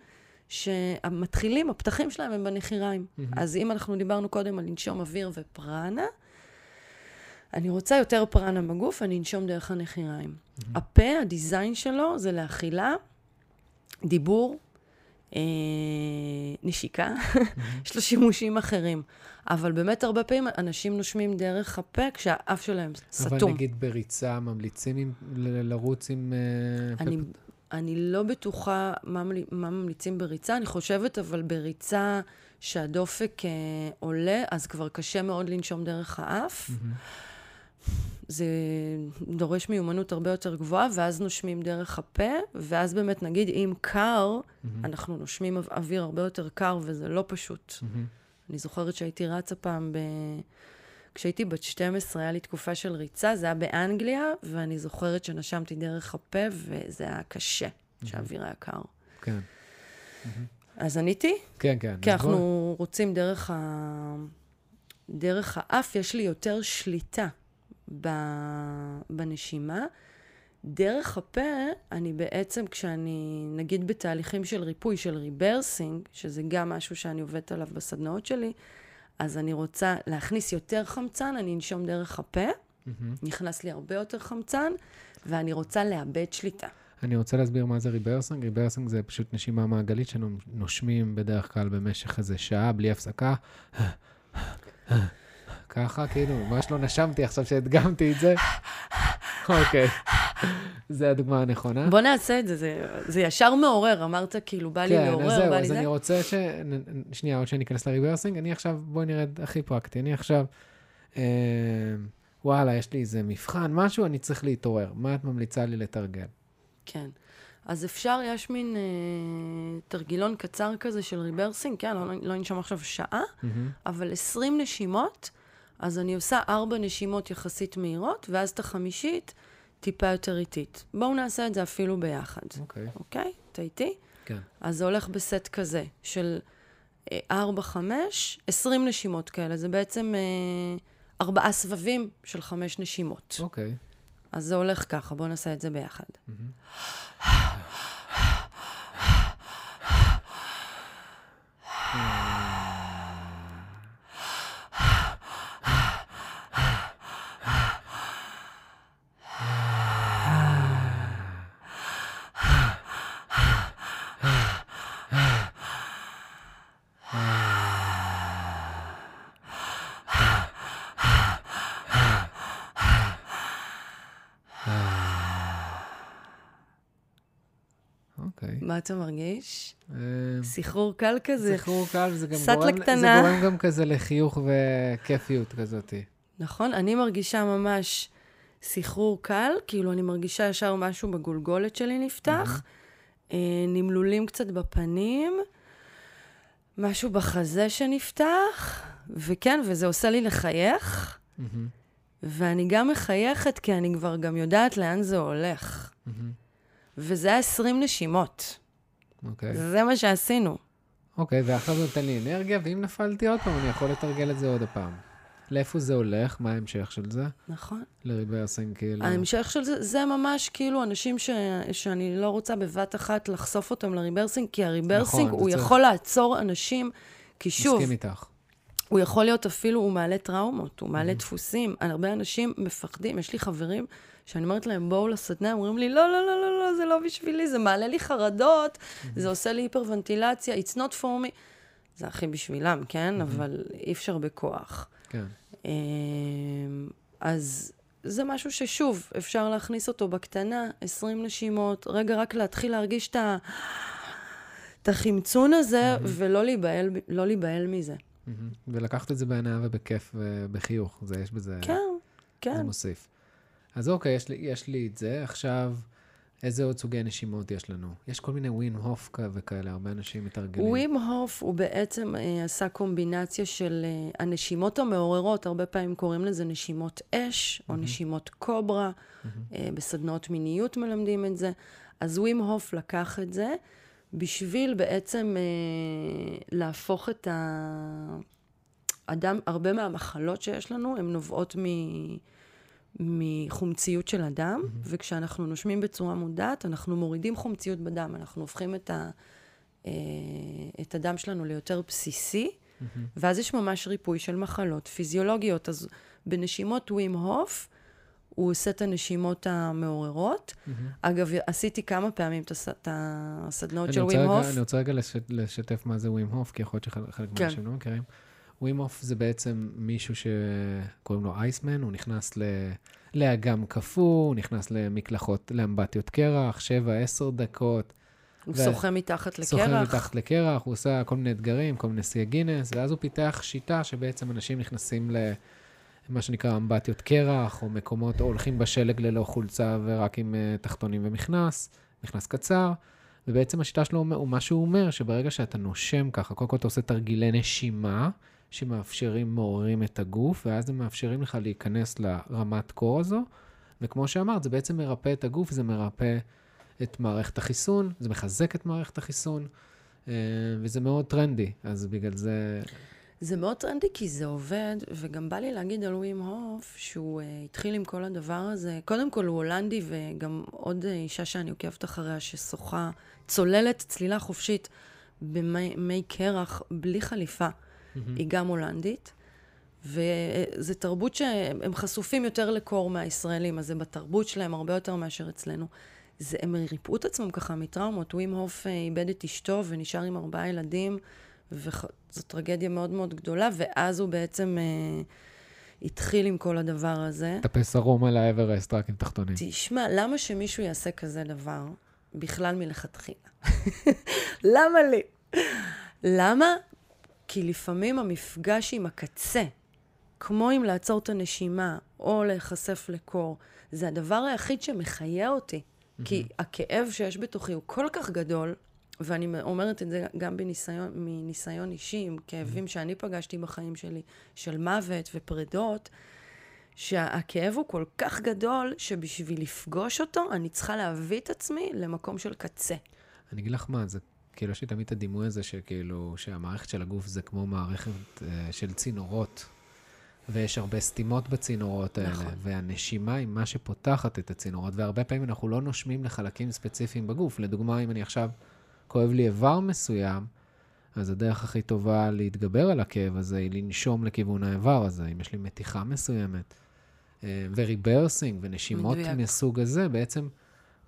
שהמתחילים, הפתחים שלהם הם בנחיריים. אז אם אנחנו דיברנו קודם על לנשום אוויר ופרנה, אני רוצה יותר פרנה בגוף, אני אנשום דרך הנחיריים. הפה, הדיזיין שלו זה לאכילה, דיבור, אה, נשיקה, יש לו שימושים אחרים. אבל באמת הרבה פעמים אנשים נושמים דרך הפה כשהאף שלהם סתום. אבל נגיד בריצה, ממליצים עם, לרוץ עם... אה, אני, אני לא בטוחה מה, ממל- מה ממליצים בריצה, אני חושבת אבל בריצה שהדופק אה, עולה, אז כבר קשה מאוד לנשום דרך האף. זה דורש מיומנות הרבה יותר גבוהה, ואז נושמים דרך הפה, ואז באמת, נגיד, אם קר, אנחנו נושמים או- אוויר הרבה יותר קר, וזה לא פשוט. מהמם. אני זוכרת שהייתי רצה פעם ב... כשהייתי בת 12, היה לי תקופה של ריצה, זה היה באנגליה, ואני זוכרת שנשמתי דרך הפה, וזה היה קשה, שהאוויר היה קר. כן, אז עניתי? כן, כן. כי בוא- אנחנו רוצים דרך, ה... דרך האף, יש לי יותר שליטה ב... בנשימה. דרך הפה, אני בעצם, כשאני, נגיד בתהליכים של ריפוי, של rebirthing, שזה גם משהו שאני עובדת עליו בסדנאות שלי, אז אני רוצה להכניס יותר חמצן, אני אנשום דרך הפה, מהמם. נכנס לי הרבה יותר חמצן, ואני רוצה לאבד שליטה. אני רוצה להסביר מה זה rebirthing. Rebirthing זה פשוט נשימה מעגלית שנושמים בדרך כלל במשך איזה שעה בלי הפסקה. ככה, כאילו, ממש לא נשמתי עכשיו שהדגמתי את זה. אוקיי, זה הדוגמה הנכונה. בוא נעשה את זה, זה, זה ישר מעורר, אמרת כאילו, בא לי כן, לעורר, אז זהו, בא לי אז זה. אני רוצה ש... שנייה, עוד שאני אכנס ל rebirthing, אני עכשיו, בואי נרד הכי פרקטי. אני עכשיו, אה, וואלה, יש לי איזה מבחן, משהו, אני צריך להתעורר. מה את ממליצה לי לתרגל? כן. אז אפשר, יש מין אה, תרגילון קצר כזה של rebirthing, כן, לא, לא ננשום עכשיו שעה, מהמם. אבל 20 נשימות, אז אני עושה 4 נשימות יחסית מהירות, ואז את החמישית טיפה יותר איטית. בואו נעשה את זה אפילו ביחד, אוקיי, אוקיי? אתה איתי? כן. אז זה הולך בסט כזה, של 4, 5, 20 נשימות כאלה. זה בעצם אה, ארבעה סבבים של חמש נשימות. אוקיי. אז זה הולך ככה, בואו נעשה את זה ביחד. אוקיי. מה אתה מרגיש? אה, סחרור קל כזה. סחרור קל, זה גם גורם, זה קטנה. גורם גם כזה לחיוך וכיפיות כזאת. נכון? אני מרגישה ממש סחרור קל, כאילו אני מרגישה ישר משהו בגולגולת שלי נפתח, אה, נמלולים קצת בפנים, משהו בחזה שנפתח, וכן, וזה עושה לי לחייך, ואני גם מחייכת כי אני כבר גם יודעת לאן זה הולך. וזה היה 20 נשימות. אוקיי. זה מה שעשינו. אוקיי, ועכשיו זה נותן לי אנרגיה, ואם נפלתי עוד פעם, אני יכול לתרגל את זה עוד הפעם. לאיפה זה הולך? מה ההמשך של זה? נכון. ל rebirthing, כאילו. ההמשך של זה, זה ממש כאילו אנשים ש, שאני לא רוצה בבת אחת לחשוף אותם ל rebirthing, כי ה rebirthing, נכון, הוא צריך- יכול לעצור אנשים, כי שוב, מסכים איתך. הוא יכול להיות אפילו, הוא מעלה טראומות, הוא מעלה דפוסים. הרבה אנשים מפחדים, יש לי חברים שאני אומרת להם, בואו לסדנה, אומרים לי, לא, לא, לא, לא, לא, זה לא בשבילי, זה מעלה לי חרדות, זה עושה לי היפרוונטילציה, it's not for me. זה הכי בשבילם, כן? אבל אי אפשר בכוח. כן. אמ, אז זה משהו ששוב, אפשר להכניס אותו בקטנה, 20 נשימות, רגע רק להתחיל להרגיש את ה... את החמצון הזה, ולא להיבהל, לא להיבהל מזה. מהמם. ולקחת את זה בהנאה ובכיף ובחיוך, זה, יש בזה, כן, זה כן. מוסיף. אז אוקיי, יש לי, יש לי את זה. עכשיו, איזה עוד סוגי נשימות יש לנו? יש כל מיני ווים הוף וכאלה, הרבה אנשים מתרגלים. ווים הוף הוא בעצם אה, עשה קומבינציה של אה, הנשימות המעוררות, הרבה פעמים קוראים לזה נשימות אש, או נשימות קוברה, אה, בסדנאות מיניות מלמדים את זה. אז ווים הוף לקח את זה בשביל בעצם אה, להפוך את האדם, הרבה מהמחלות שיש לנו, הן נובעות מ... מחומציות של הדם, mm-hmm. וכשאנחנו נושמים בצורה מודעת, אנחנו מורידים חומציות בדם, אנחנו הופכים את, ה, אה, את הדם שלנו ליותר בסיסי, mm-hmm. ואז יש ממש ריפוי של מחלות פיזיולוגיות. אז בנשימות ווים הוף, הוא עושה את הנשימות המעוררות. Mm-hmm. אגב, עשיתי כמה פעמים את הסדנאות של ווים הוף. אני רוצה רגע לשתף מה זה ווים הוף, כי יכול להיות שחלק כן. מהאנשים לא מכירים. ווים הוף זה בעצם מישהו שקוראים לו אייסמן, הוא נכנס ל... לאגם קפוא, הוא נכנס למקלחות, לאמבטיות קרח, 7-10 דקות. הוא ו... שוחה מתחת לקרח. שוחה מתחת לקרח, הוא עושה כל מיני אתגרים, כל מיני שיאי גינס, ואז הוא פיתח שיטה שבעצם אנשים נכנסים למה שנקרא אמבטיות קרח, או מקומות, או הולכים בשלג ללא חולצה ורק עם uh, תחתונים ומכנס, מכנס קצר. ובעצם השיטה שלו, מה שהוא אומר, שברגע שאתה נושם ככה, קודם כל אתה עושה תרגילי נשימה, שמאפשרים, מעוררים את הגוף, ואז הם מאפשרים לך להיכנס לרמת קור הזו, וכמו שאמרת, זה בעצם מרפא את הגוף, זה מרפא את מערכת החיסון, זה מחזק את מערכת החיסון, אה, וזה מאוד טרנדי, אז בגלל זה... זה מאוד טרנדי כי זה עובד, וגם בא לי להגיד על ווים הוף, שהוא uh, התחיל עם כל הדבר הזה. קודם כל הוא הולנדי, וגם עוד uh, אישה שאני עוקבת אחריה, ששוחה, צוללת צלילה חופשית במי קרח, בלי חליפה. Mm-hmm. היא גם הולנדית. וזו תרבות שהם חשופים יותר לקור מהישראלים, אז זה בתרבות שלהם הרבה יותר מאשר אצלנו. זה, הם ריפאו את עצמם ככה מטראומות. ווים הוף אה, איבד את אשתו ונשאר עם ארבעה ילדים, וזו טרגדיה מאוד מאוד גדולה, ואז הוא בעצם אה, התחיל עם כל הדבר הזה. טפס ערום על האברסט רק עם תחתונים. תשמע, למה שמישהו יעשה כזה דבר בכלל מלכתחילה? למה לי? למה? כי לפעמים המפגש עם הקצה, כמו עם לעצור את הנשימה או להיחשף לקור, זה הדבר היחיד שמחיה אותי. Mm-hmm. כי הכאב שיש בתוכי הוא כל כך גדול, ואני אומרת את זה גם בניסיון, מניסיון אישי, עם כאבים mm-hmm. שאני פגשתי בחיים שלי, של מוות ופרידות, שהכאב הוא כל כך גדול, שבשביל לפגוש אותו, אני צריכה להביא את עצמי למקום של קצה. אני אגיד לך מה, זה כאילו, יש לי תמיד את הדימוי הזה שכאילו, שהמערכת של הגוף זה כמו מערכת uh, של צינורות, ויש הרבה סתימות בצינורות האלה, נכון. והנשימה היא מה שפותחת את הצינורות, והרבה פעמים אנחנו לא נושמים לחלקים ספציפיים בגוף. לדוגמה, אם אני עכשיו כואב לי איבר מסוים, אז הדרך הכי טובה להתגבר על הכאב הזה היא לנשום לכיוון האיבר הזה. אם יש לי מתיחה מסוימת, אה, וריברסינג ונשימות מדויק. מסוג הזה, בעצם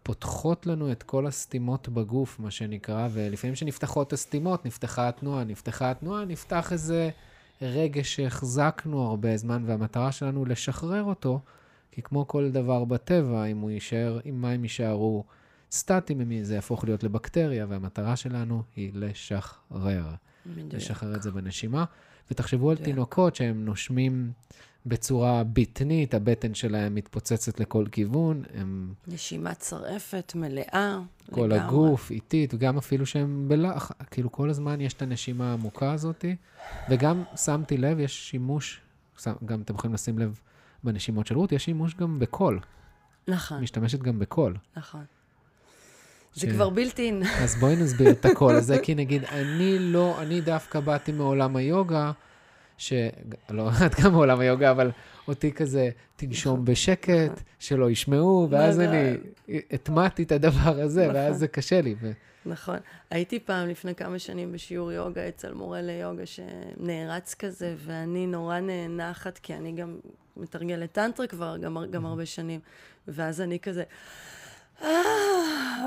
פותחות לנו את כל הסתימות בגוף, מה שנקרא, ולפעמים כשנפתחות הסתימות, נפתחה התנועה, נפתחה התנועה, נפתח איזה רגש שהחזקנו הרבה זמן, והמטרה שלנו לשחרר אותו, כי כמו כל דבר בטבע, אם הוא יישאר, אם מים יישארו סטטיים, זה יהפוך להיות לבקטריה, והמטרה שלנו היא לשחרר. מדויק. לשחרר את זה בנשימה. ותחשבו על תינוקות שהם נושמים בצורה בטנית, הבטן שלהם מתפוצצת לכל כיוון. הם... נשימה צרפת, מלאה, כל לגמרי. הגוף, איטית, וגם אפילו שהם בלח... כאילו, כל הזמן יש את הנשימה העמוקה הזאת. וגם שמתי לב, יש שימוש, גם אתם יכולים לשים לב בנשימות של רות, יש שימוש גם בקול. נכון. משתמשת גם בקול. נכון. זה ש... כבר בילטין. אז בואי נסביר את הקול הזה, כי נגיד, אני לא, אני דווקא באתי מעולם היוגה, שלא עד כמה עולם היוגה, אבל אותי כזה, תנשום נכון. בשקט, שלא ישמעו, ואז אני הטמעתי את הדבר הזה, ואז נכון. זה קשה לי. נכון. הייתי פעם, לפני כמה שנים, בשיעור יוגה אצל מורה ליוגה שנערץ כזה, ואני נורא נאנחת, כי אני גם מתרגלת טנטרה כבר גם הרבה שנים, ואז אני כזה...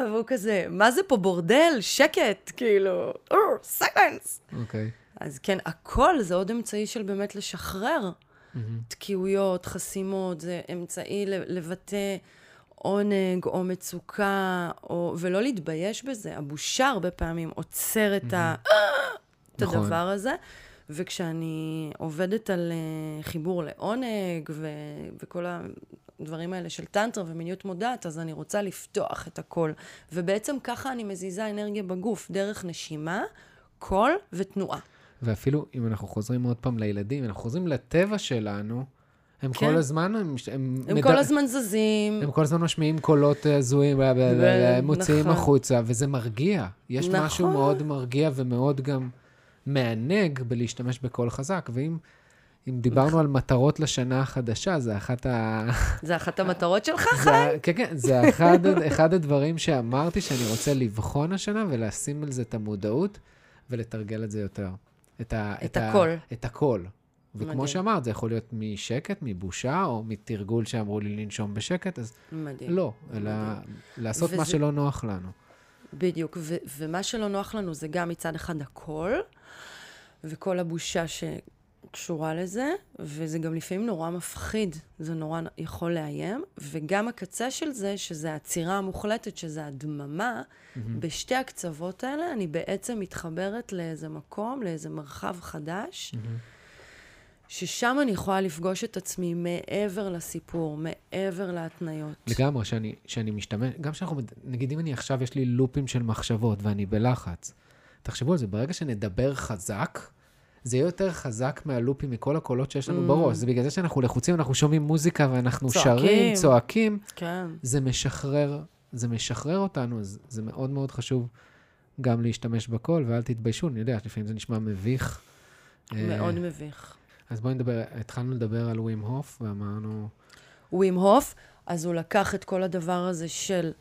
והוא כזה, מה זה פה בורדל? שקט, כאילו, סיילנס. אוקיי. אז כן, הכל זה עוד אמצעי של באמת לשחרר mm-hmm. תקיעויות, חסימות, זה אמצעי לבטא עונג או מצוקה, או, ולא להתבייש בזה. הבושה הרבה פעמים עוצרת mm-hmm. ה... את נכון. הדבר הזה. וכשאני עובדת על uh, חיבור לעונג ו- וכל הדברים האלה של טנטרה ומיניות מודעת, אז אני רוצה לפתוח את הכל. ובעצם ככה אני מזיזה אנרגיה בגוף, דרך נשימה, קול ותנועה. ואפילו אם אנחנו חוזרים עוד פעם לילדים, אנחנו חוזרים לטבע שלנו, הם כן. כל הזמן, הם, הם, הם מד- כל הזמן זזים. הם כל הזמן משמיעים קולות אה, הזויים, ו- ו- ו- מוציאים נכון. החוצה, וזה מרגיע. יש נכון. משהו מאוד מרגיע ומאוד גם מענג בלהשתמש בקול חזק. ואם אם דיברנו על מטרות לשנה החדשה, זה אחת ה... זה אחת המטרות שלך? ה- כן, כן, זה אחד, אחד הדברים שאמרתי שאני רוצה לבחון השנה ולשים על זה את המודעות ולתרגל את זה יותר. את, ה, את הקול. ה, את הקול. וכמו מדהים. שאמרת, זה יכול להיות משקט, מבושה, או מתרגול שאמרו לי לנשום בשקט, אז מדהים. לא, אלא לעשות מה וזה- שלא נוח לנו. בדיוק, ו- ומה שלא נוח לנו זה גם מצד אחד הקול, וכל הבושה שקשורה לזה, וזה גם לפעמים נורא מפחיד, זה נורא יכול לאיים, וגם הקצה של זה, שזה העצירה המוחלטת, שזה הדממה, בשתי הקצוות האלה אני בעצם מתחברת לאיזה מקום, לאיזה מרחב חדש, ששם אני יכולה לפגוש את עצמי מעבר לסיפור, מעבר להתניות. לגמרי, שאני, שאני משתמש, גם שאנחנו, נגיד אם אני עכשיו, יש לי לופים של מחשבות ואני בלחץ, תחשבו על זה, ברגע שנדבר חזק, זה יהיה יותר חזק מהלופים, מכל הקולות שיש לנו Mm. בראש. זה בגלל זה שאנחנו לחוצים, אנחנו שומעים מוזיקה ואנחנו צועקים. שרים, צועקים, כן. זה משחרר, זה משחרר אותנו, אז זה מאוד מאוד חשוב גם להשתמש בקול, ואל תתביישו, אני יודע, לפעמים זה נשמע מביך. אה, מאוד מביך. אז בואי נדבר, התחלנו לדבר על ווים הוף, ואמרנו, ווים הוף, אז הוא לקח את כל הדבר הזה של...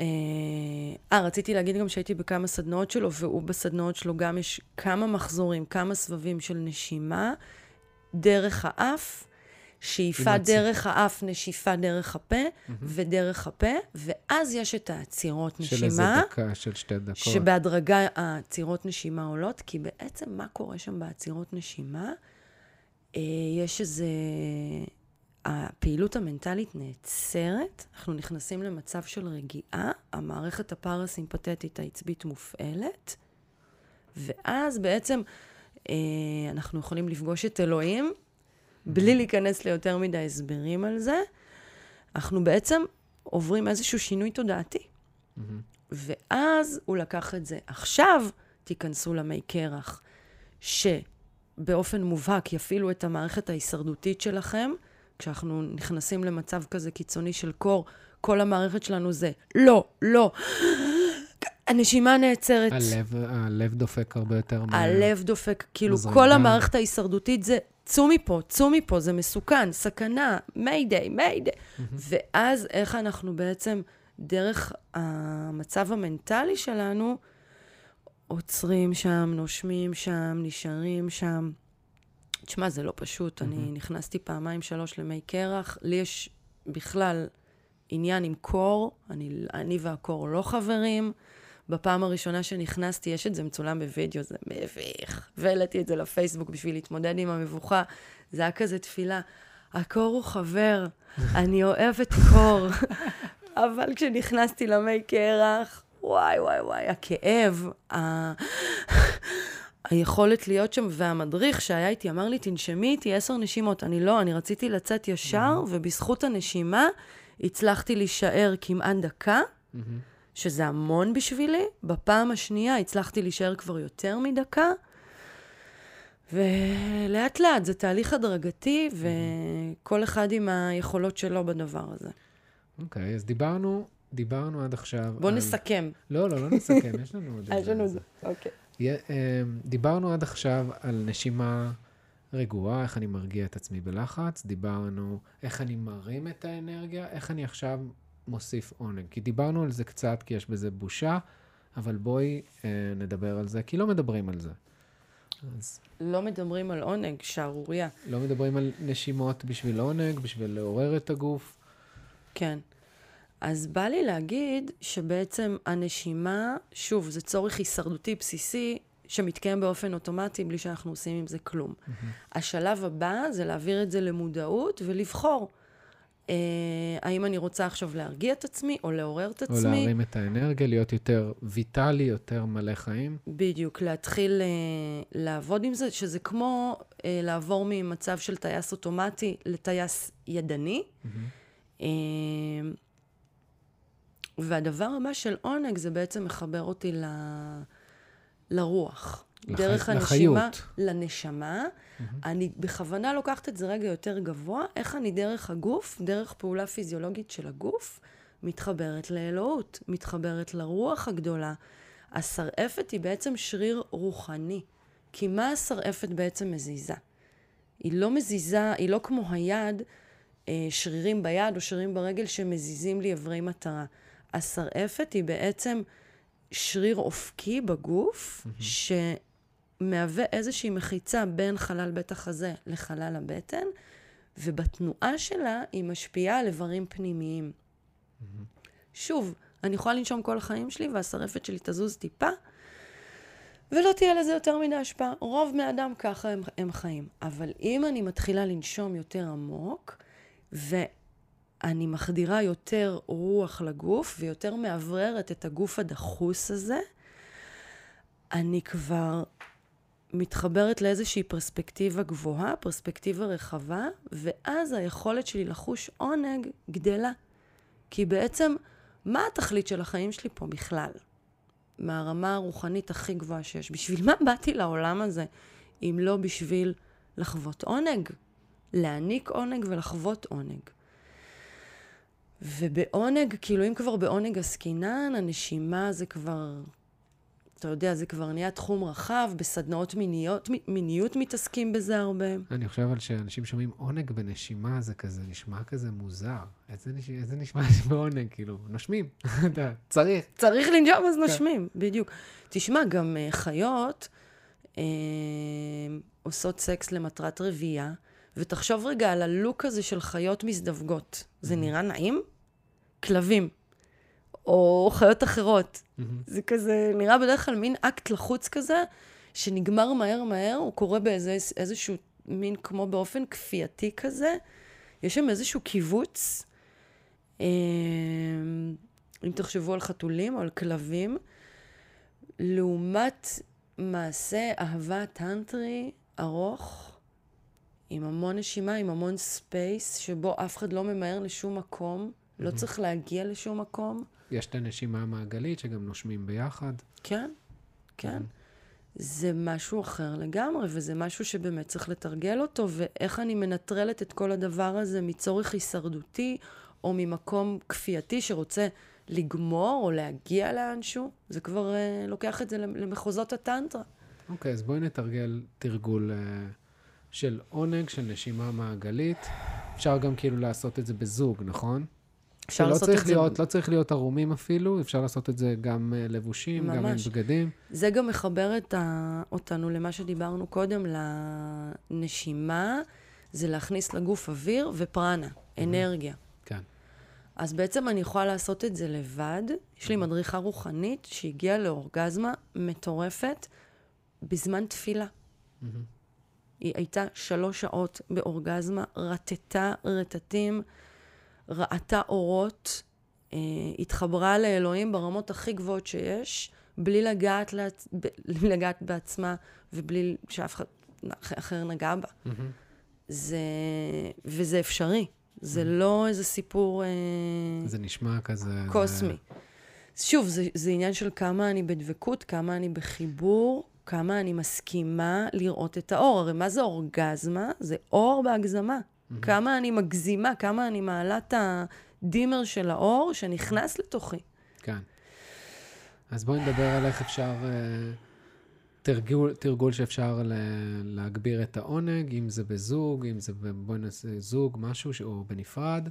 אה, אה, רציתי להגיד גם שהייתי בכמה סדנאות שלו, והוא בסדנאות שלו גם יש כמה מחזורים, כמה סבבים של נשימה, דרך האף, שאיפה דרך האף, נשיפה דרך הפה, ודרך הפה, ואז יש את העצירות של איזה נשימה. דקה, של שתי דקות. שבהדרגה העצירות נשימה עולות, כי בעצם מה קורה שם בעצירות נשימה? אה, יש איזה... הפעילות המנטלית נעצרת, אנחנו נכנסים למצב של רגיעה, המערכת הפרסימפטית העצבית מופעלת, ואז בעצם אה, אנחנו יכולים לפגוש את אלוהים, בלי להיכנס ליותר מדי הסברים על זה. אנחנו בעצם עוברים איזשהו שינוי תודעתי. ואז הוא לקח את זה. עכשיו תיכנסו למי קרח, שבאופן מובהק יפעילו את המערכת ההישרדותית שלכם. כשאנחנו נכנסים למצב כזה קיצוני של קור, כל המערכת שלנו זה לא, לא. הנשימה נעצרת. הלב, הלב דופק הרבה יותר. הלב דופק, כאילו מזרק כל. המערכת ההישרדותית זה, צאו מפה, צאו מפה, זה מסוכן, סכנה, מיידיי, מיידיי. ואז איך אנחנו בעצם, דרך המצב המנטלי שלנו, עוצרים שם, נושמים שם, נשארים שם. תשמע, זה לא פשוט. אני נכנסתי פעמיים, שלוש למי קרח. לי יש בכלל עניין עם קור. אני, אני והקור לא חברים. בפעם הראשונה שנכנסתי, יש את זה מצולם בווידאו, זה מביך. והעליתי את זה לפייסבוק בשביל להתמודד עם המבוכה. זה היה כזה תפילה. הקור הוא חבר, אני אוהבת קור. אבל כשנכנסתי למי קרח, וואי, וואי, וואי, הכאב, ה... היכולת להיות שם, והמדריך שהיה איתי אמר לי, תנשמי איתי עשר נשימות. אני לא, אני רציתי לצאת ישר, ובזכות הנשימה הצלחתי להישאר כמעט דקה, מהמם. שזה המון בשבילי. בפעם השנייה הצלחתי להישאר כבר יותר מדקה, ולאט לאט זה תהליך הדרגתי, וכל אחד עם היכולות שלו בדבר הזה. אוקיי, אז דיברנו, דיברנו עד עכשיו בואו על... נסכם. לא, לא, לא נסכם, יש לנו עוד יש לנו זה, אוקיי. אמ, דיברנו עד עכשיו על נשימה רגועה, איך אני מרגיע את עצמי בלחץ, דיברנו איך אני מרים את האנרגיה, איך אני עכשיו מוסיף עונג. כי דיברנו על זה קצת, כי יש בזה בושה, אבל בואי אה, נדבר על זה, כי לא מדברים על זה. אז לא מדברים על עונג, שערורייה. לא מדברים על נשימות בשביל עונג, בשביל לעורר את הגוף. כן. אז בא לי להגיד שבעצם הנשימה, שוב, זה צורך הישרדותי בסיסי שמתקיים באופן אוטומטי בלי שאנחנו עושים עם זה כלום. השלב הבא זה להעביר את זה למודעות ולבחור. אה, האם אני רוצה עכשיו להרגיע את עצמי או לעורר את או עצמי? להרים את האנרגיה, להיות יותר ויטלי, יותר מלא חיים. בדיוק, להתחיל אה, לעבוד עם זה, שזה כמו אה, לעבור ממצב של טייס אוטומטי לטייס ידני. והדבר הבא של עונג זה בעצם מחבר אותי ל... לרוח. לח... דרך הנשימה, לחיות. לנשמה. Mm-hmm. אני בכוונה לוקחת את זה רגע יותר גבוה, איך אני דרך הגוף, דרך פעולה פיזיולוגית של הגוף, מתחברת לאלוהות, מתחברת לרוח הגדולה. השרעפת היא בעצם שריר רוחני. כי מה השרעפת בעצם מזיזה? היא לא מזיזה, היא לא כמו היד, אה, שרירים ביד או שרירים ברגל שמזיזים לי אברי מטרה. השרעפת היא בעצם שריר אופקי בגוף, mm-hmm. שמהווה איזושהי מחיצה בין חלל בית החזה לחלל הבטן, ובתנועה שלה היא משפיעה על איברים פנימיים. Mm-hmm. שוב, אני יכולה לנשום כל החיים שלי והשרעפת שלי תזוז טיפה, ולא תהיה לזה יותר מדי השפעה. רוב בני אדם ככה הם, הם חיים. אבל אם אני מתחילה לנשום יותר עמוק, ואני מחדירה יותר רוח לגוף, ויותר מאווררת את הגוף הדחוס הזה, אני כבר מתחברת לאיזושהי פרספקטיבה גבוהה, פרספקטיבה רחבה, ואז היכולת שלי לחוש עונג גדלה. כי בעצם, מה התכלית של החיים שלי פה בכלל? מהרמה הרוחנית הכי גבוהה שיש. בשביל מה באתי לעולם הזה, אם לא בשביל לחוות עונג? להעניק עונג ולחוות עונג. ובעונג, כאילו אם כבר בעונג עסקינן, הנשימה זה כבר אתה יודע, זה כבר נהיה תחום רחב, בסדנאות מיניות, מיניות מתעסקים בזה הרבה. אני חושב על שאנשים שומעים עונג בנשימה, זה כזה נשמע כזה מוזר. איזה, נש... איזה נשמע בעונג, כאילו, נושמים, אתה צריך. צריך לנשום, אז כן. נושמים, בדיוק. תשמע, גם uh, חיות uh, עושות סקס למטרת רבייה, ותחשוב רגע על הלוק הזה של חיות מזדווגות. זה נראה נעים? כלבים. או חיות אחרות. Mm-hmm. זה כזה, נראה בדרך כלל מין אקט לחוץ כזה, שנגמר מהר מהר, הוא קורה באיזשהו מין כמו באופן כפייתי כזה. יש שם איזשהו כיווץ. אה, אם תחשבו על חתולים או על כלבים, לעומת מעשה אהבה טנטרי ארוך, עם המון נשימה, עם המון space, שבו אף אחד לא ממהר לשום מקום. לא צריך להגיע לשום מקום. יש את הנשימה המעגלית שגם נושמים ביחד. כן, כן. זה משהו אחר לגמרי, וזה משהו שבאמת צריך לתרגל אותו, ואיך אני מנטרלת את כל הדבר הזה מצורך הישרדותי, או ממקום כפייתי שרוצה לגמור או להגיע לאנשהו, זה כבר uh, לוקח את זה למחוזות הטנטרה. אוקיי, okay, אז בואי נתרגל תרגול uh, של עונג, של נשימה מעגלית. אפשר גם כאילו לעשות את זה בזוג, נכון? אפשר לעשות את זה... להיות, לא צריך להיות ערומים אפילו, אפשר לעשות את זה גם uh, לבושים, ממש. גם עם בגדים. זה גם מחבר את ה... אותנו למה שדיברנו קודם, לנשימה, זה להכניס לגוף אוויר ופרנה, אנרגיה. כן. אז בעצם אני יכולה לעשות את זה לבד. יש לי מדריכה רוחנית שהגיעה לאורגזמה מטורפת בזמן תפילה. היא הייתה שלוש שעות באורגזמה, רטטה רטטים. ראתה אורות, אה, התחברה לאלוהים ברמות הכי גבוהות שיש, בלי לגעת, לעצ... בלי לגעת בעצמה ובלי שאף אחד אחר נגע בה. Mm-hmm. זה... וזה אפשרי. זה mm-hmm. לא איזה סיפור... אה... זה נשמע כזה... קוסמי. זה... שוב, זה, זה עניין של כמה אני בדבקות, כמה אני בחיבור, כמה אני מסכימה לראות את האור. הרי מה זה אורגזמה? זה אור בהגזמה. Mm-hmm. כמה אני מגזימה, כמה אני מעלה את הדימר של האור שנכנס לתוכי. כן. אז בואי נדבר על איך אפשר, uh, תרגול, תרגול שאפשר ל, להגביר את העונג, אם זה בזוג, אם זה, בואי נעשה זוג, משהו, או בנפרד,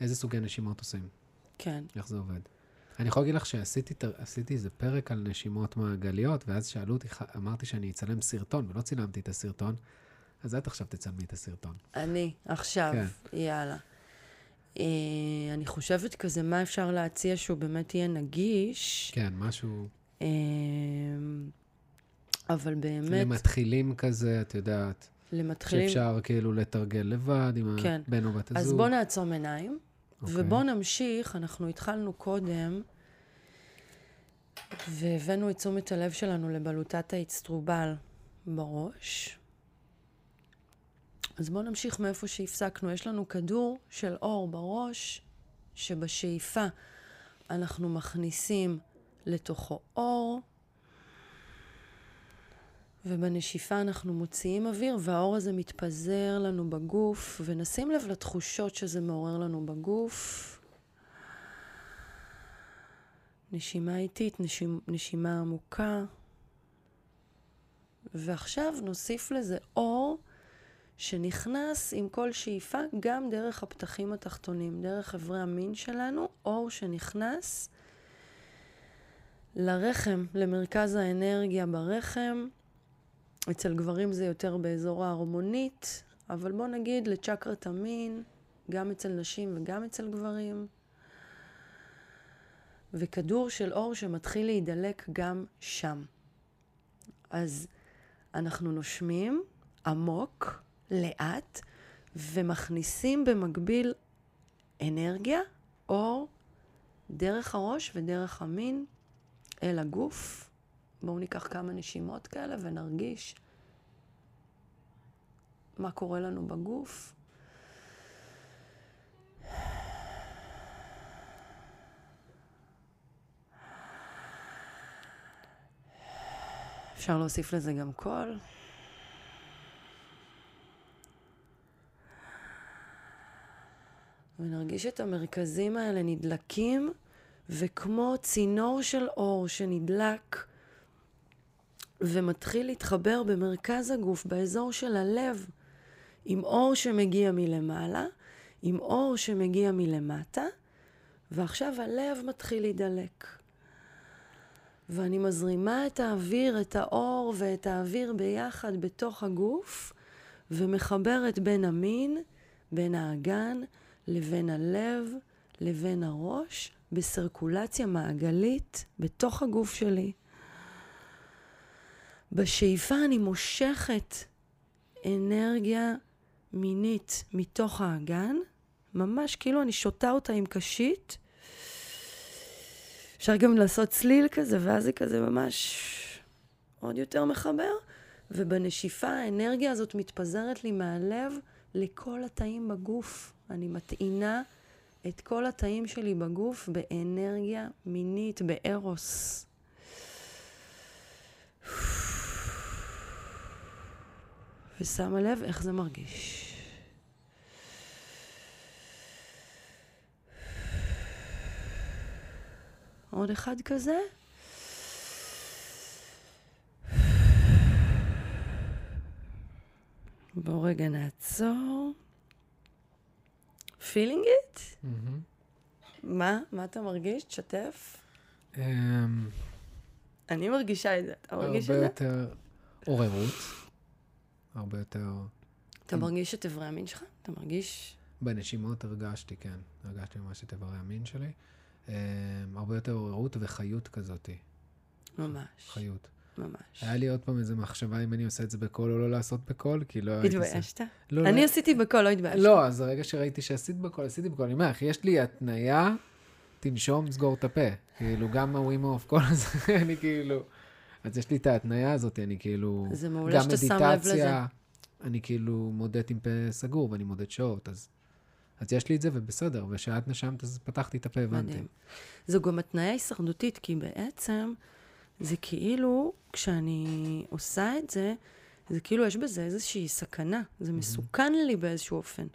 איזה סוגי נשימות עושים? כן. איך זה עובד? אני יכול להגיד לך שעשיתי איזה פרק על נשימות מעגליות, ואז שאלו אותי, אמרתי שאני אצלם סרטון, ולא צילמתי את הסרטון. אז את עכשיו תצלמי את הסרטון. אני, עכשיו, כן. יאללה. אה, אני חושבת כזה, מה אפשר להציע שהוא באמת יהיה נגיש. כן, משהו... אה, אבל באמת... למתחילים כזה, את יודעת. למתחילים... שאפשר כאילו לתרגל לבד עם כן. הבן או בת הזוג. אז בואו נעצום עיניים, okay. אוקיי. ובואו נמשיך. אנחנו התחלנו קודם, והבאנו את תשומת הלב שלנו לבלוטת האצטרובל בראש. אז בואו נמשיך מאיפה שהפסקנו. יש לנו כדור של אור בראש, שבשאיפה אנחנו מכניסים לתוכו אור, ובנשיפה אנחנו מוציאים אוויר, והאור הזה מתפזר לנו בגוף, ונשים לב לתחושות שזה מעורר לנו בגוף. נשימה איטית, נשימה, נשימה עמוקה. ועכשיו נוסיף לזה אור שנכנס עם כל שאיפה גם דרך הפתחים התחתונים, דרך אברי המין שלנו, אור שנכנס לרחם, למרכז האנרגיה ברחם. אצל גברים זה יותר באזור ההרמונית, אבל בוא נגיד לצ'קרת המין, גם אצל נשים וגם אצל גברים. וכדור של אור שמתחיל להידלק גם שם. אז אנחנו נושמים עמוק, לאט, ומכניסים במקביל אנרגיה, אור, דרך הראש ודרך המין אל הגוף. בואו ניקח כמה נשימות כאלה ונרגיש מה קורה לנו בגוף. אפשר להוסיף לזה גם קול. ונרגיש את המרכזים האלה נדלקים, וכמו צינור של אור שנדלק ומתחיל להתחבר במרכז הגוף, באזור של הלב, עם אור שמגיע מלמעלה, עם אור שמגיע מלמטה, ועכשיו הלב מתחיל להידלק. ואני מזרימה את האוויר, את האור ואת האוויר ביחד בתוך הגוף, ומחברת בין המין, בין האגן, לבין הלב, לבין הראש, בסרקולציה מעגלית בתוך הגוף שלי. בשאיפה אני מושכת אנרגיה מינית מתוך האגן, ממש כאילו אני שותה אותה עם קשית, אפשר גם לעשות צליל כזה, ואז זה כזה ממש עוד יותר מחבר. ובנשיפה האנרגיה הזאת מתפזרת לי מהלב לכל התאים בגוף. אני מטעינה את כל התאים שלי בגוף באנרגיה מינית, בארוס. ושמה לב איך זה מרגיש. עוד אחד כזה. בואו רגע נעצור. פילינג איט? מה? מה אתה מרגיש? תשתף. אמ, אני מרגישה את זה. אתה מרגיש את הרבה זה? יותר עוררות, הרבה יותר... אתה מרגיש את איברי המין שלך? אתה מרגיש... בנשימות הרגשתי, כן. הרגשתי ממש את איברי המין שלי. אמ, הרבה יותר עוררות וחיות כזאת. ממש, חיות. ממש. היה לי עוד פעם איזו מחשבה אם אני עושה את זה בקול או לא לעשות בקול, כי לא הייתי... התביישת? לא, לא, אני עשיתי בקול, לא התביישת. לא, אז הרגע שראיתי שעשית בקול, עשיתי בקול. אני אומר לך, יש לי התניה, תנשום, סגור את הפה. כאילו, גם הווים אוף קול הזה, אני כאילו... אז יש לי את ההתניה הזאת, אני כאילו... זה מעולה שאתה שם לב לזה. אני כאילו מודד עם פה סגור, ואני מודד שעות, אז... אז יש לי את זה, ובסדר, וכשאת נשמת, אז פתחתי את הפה, הבנתי. מדהים. זו גם התניה הישרדותית, כי בעצם זה כאילו, כשאני עושה את זה, זה כאילו יש בזה איזושהי סכנה. זה מסוכן לי באיזשהו אופן.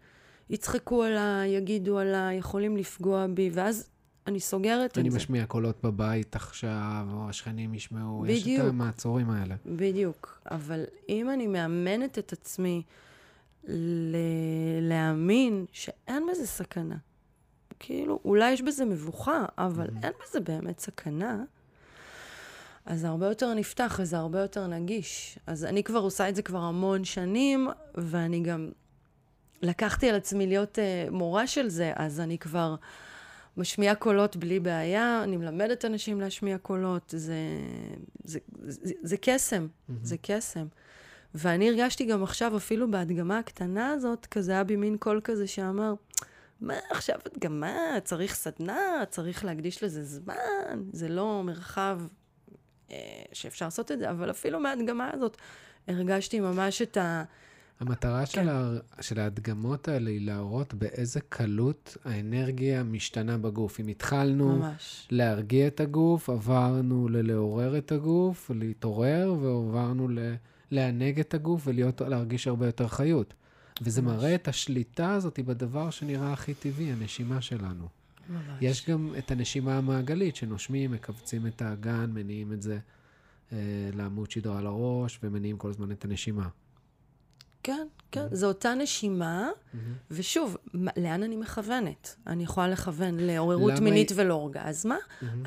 יצחקו עליי, יגידו עליי, יכולים לפגוע בי, ואז אני סוגרת אני את זה. משמיע קולות בבית עכשיו, או השכנים ישמעו, יש את בדיוק. המעצורים האלה. בדיוק. אבל אם אני מאמנת את עצמי ל- להאמין שאין בזה סכנה, כאילו, אולי יש בזה מבוכה, אבל Mhm. אין בזה באמת סכנה, אז זה הרבה יותר נפתח וזה הרבה יותר נגיש. אז אני כבר עושה את זה כבר המון שנים, ואני גם לקחתי על עצמי להיות uh, מורה של זה, אז אני כבר משמיעה קולות בלי בעיה, אני מלמדת אנשים להשמיע קולות, זה, זה, זה, זה קסם, זה קסם. ואני הרגשתי גם עכשיו, אפילו בהדגמה הקטנה הזאת, כזה היה בי מין קול כזה שאמר, מה עכשיו הדגמה? צריך סדנה, צריך להקדיש לזה זמן, זה לא מרחב שאפשר לעשות את זה, אבל אפילו מההדגמה הזאת הרגשתי ממש את המטרה כן. של, ה... של ההדגמות האלה היא להראות באיזה קלות האנרגיה משתנה בגוף. אם התחלנו ממש. להרגיע את הגוף, עברנו ללעורר את הגוף, להתעורר, ועברנו ל... לענג את הגוף ולהרגיש הרבה יותר חיות. וזה ממש. מראה את השליטה הזאת בדבר שנראה הכי טבעי, הנשימה שלנו. ממש. יש גם את הנשימה המעגלית, שנושמים, מכווצים את האגן, מניעים את זה אה, לעמוד שדרה לראש, ומניעים כל הזמן את הנשימה. כן, כן, זו אותה נשימה, ושוב, מה- לאן אני מכוונת? אני יכולה לכוון לעוררות מינית היא- ולאורגזמה,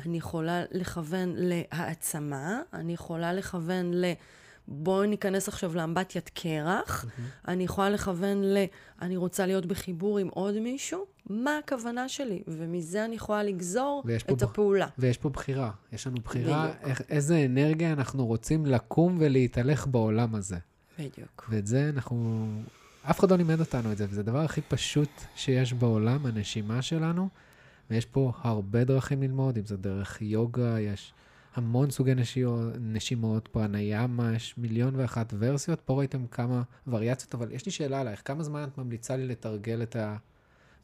אני יכולה לכוון להעצמה, אני יכולה לכוון ל... בואו ניכנס עכשיו לאמבטיית קרח, אני יכולה לכוון ל... אני רוצה להיות בחיבור עם עוד מישהו, מה הכוונה שלי? ומזה אני יכולה לגזור פה את בח- הפעולה. ויש פה בחירה. יש לנו בחירה בדיוק. איך, איזה אנרגיה אנחנו רוצים לקום ולהתהלך בעולם הזה. בדיוק. ואת זה אנחנו... אף אחד לא לימד אותנו את זה, וזה הדבר הכי פשוט שיש בעולם, הנשימה שלנו. ויש פה הרבה דרכים ללמוד, אם זה דרך יוגה, יש המון סוגי נשימות, נשימות פרניאמה, יש מיליון ואחת ורסיות. פה ראיתם כמה וריאציות, אבל יש לי שאלה עלייך, כמה זמן את ממליצה לי לתרגל את ה...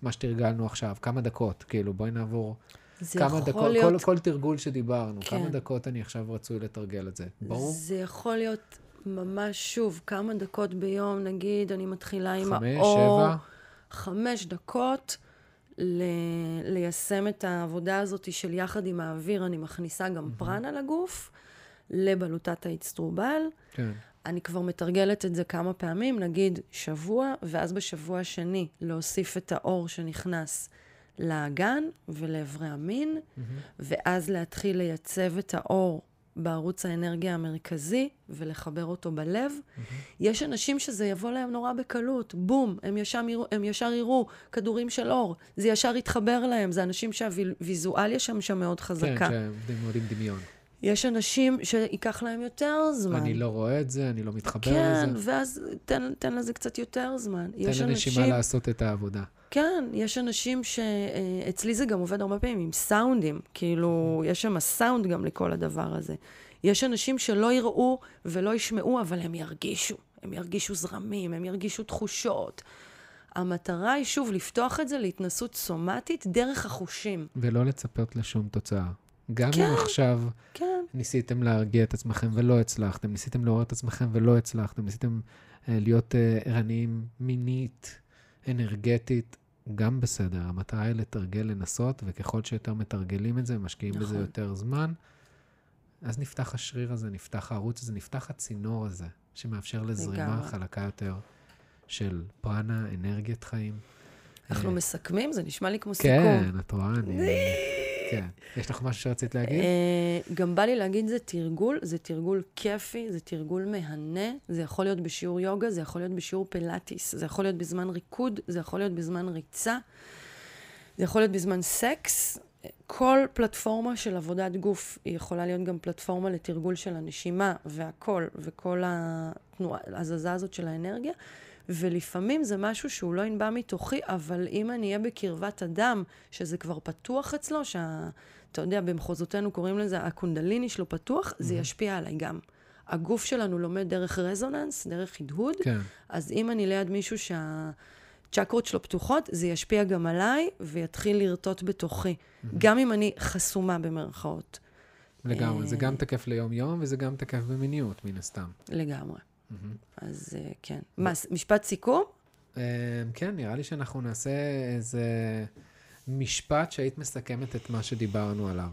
מה שתרגלנו עכשיו? כמה דקות? כאילו, בואי נעבור זה כמה יכול דקות, להיות... כל, כל תרגול שדיברנו, כן. כמה דקות אני עכשיו רצוי לתרגל את זה? ברור? זה יכול להיות ממש, שוב, כמה דקות ביום, נגיד, אני מתחילה עם חמש, האור. שבע? חמש דקות ל... ליישם את העבודה הזאת של יחד עם האוויר, אני מכניסה גם פרנה לגוף, לבלוטת האצטרובל. כן. אני כבר מתרגלת את זה כמה פעמים, נגיד שבוע, ואז בשבוע השני להוסיף את האור שנכנס לאגן ולאברי המין, ואז להתחיל לייצב את האור בערוץ האנרגיה המרכזי ולחבר אותו בלב. יש אנשים שזה יבוא להם נורא בקלות, בום, הם ישר, יראו, הם ישר יראו כדורים של אור, זה ישר יתחבר להם, זה אנשים שהוויזואליה שם שם מאוד חזקה. כן, שעובדים מאוד עם דמיון. יש אנשים שייקח להם יותר זמן. אני לא רואה את זה, אני לא מתחבר כן, לזה. ואז תן, תן לזה קצת יותר זמן. תן לנשימה אנשים, לעשות את העבודה. כן, יש אנשים שאצלי זה גם עובד הרבה פעמים עם סאונדים, כאילו, יש שם סאונד גם לכל הדבר הזה. יש אנשים שלא יראו ולא ישמעו, אבל הם ירגישו. הם ירגישו זרמים, הם ירגישו תחושות. המטרה היא, שוב, לפתוח את זה להתנסות סומטית דרך החושים. ולא לצפות לשום תוצאה. גם כן. אם עכשיו כן, ניסיתם להרגיע את עצמכם ולא הצלחתם, ניסיתם לעורר את עצמכם ולא הצלחתם, ניסיתם אה, להיות אה, ערניים מינית, אנרגטית, גם בסדר. המטרה היא לתרגל, לנסות, וככל שיותר מתרגלים את זה, משקיעים בזה נכון. יותר זמן, אז נפתח השריר הזה, נפתח הערוץ הזה, נפתח הצינור הזה, שמאפשר לזרימה. חלקה יותר של פרנה, אנרגיית חיים. אנחנו אה, מסכמים? זה נשמע לי כמו סיכום. כן, את רואה, אני... כן. יש לך משהו שרצית להגיד? אה, גם בא לי להגיד זה תרגול, זה תרגול כיפי, זה תרגול מהנה, זה יכול להיות בשיעור יוגה, זה יכול להיות בשיעור פילאטיס, זה יכול להיות בזמן ריקוד, זה יכול להיות בזמן ריצה, זה יכול להיות בזמן סקס. כל פלטפורמה של עבודת גוף היא יכולה להיות גם פלטפורמה לתרגול של הנשימה והכל, וכל התנועה, הזזה הזאת של האנרגיה. ולפעמים זה משהו שהוא לא ינבע מתוכי, אבל אם אני אהיה בקרבת אדם, שזה כבר פתוח אצלו, שה... אתה יודע, במחוזותינו קוראים לזה, הקונדליני שלו פתוח, זה ישפיע עליי גם. הגוף שלנו לומד דרך רזוננס, דרך הדהוד, כן. אז אם אני ליד מישהו שהצ'קרות שלו פתוחות, זה ישפיע גם עליי ויתחיל לרטוט בתוכי. גם אם אני חסומה במרכאות. לגמרי. זה אה, גם תקף ליום-יום, וזה גם תקף במיניות, מן הסתם. לגמרי. אז אה, כן. מה, משפט סיכום? אה, כן, נראה לי שאנחנו נעשה איזה משפט שהיית מסכמת את מה שדיברנו עליו.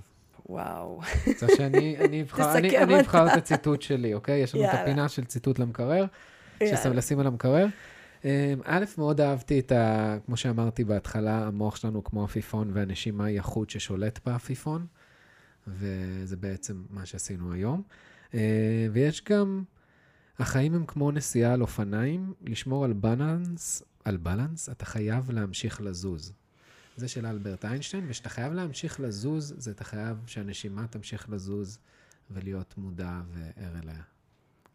וואו. רוצה שאני אני אבחר, אני, תסכם אני אבחר אתה. את הציטוט שלי, אוקיי? יש לנו את. הפינה של ציטוט למקרר. ששם לשים על המקרר. אה, א', מאוד אהבתי את ה... כמו שאמרתי בהתחלה, המוח שלנו כמו עפיפון, והנשימה היא החוט ששולט בעפיפון, וזה בעצם מה שעשינו היום. ויש גם, החיים הם כמו נסיעה על אופניים, לשמור על בלנס, על בלנס, אתה חייב להמשיך לזוז. זה של אלברט איינשטיין, וכשאתה חייב להמשיך לזוז, זה אתה חייב שהנשימה תמשיך לזוז ולהיות מודע וער אליה.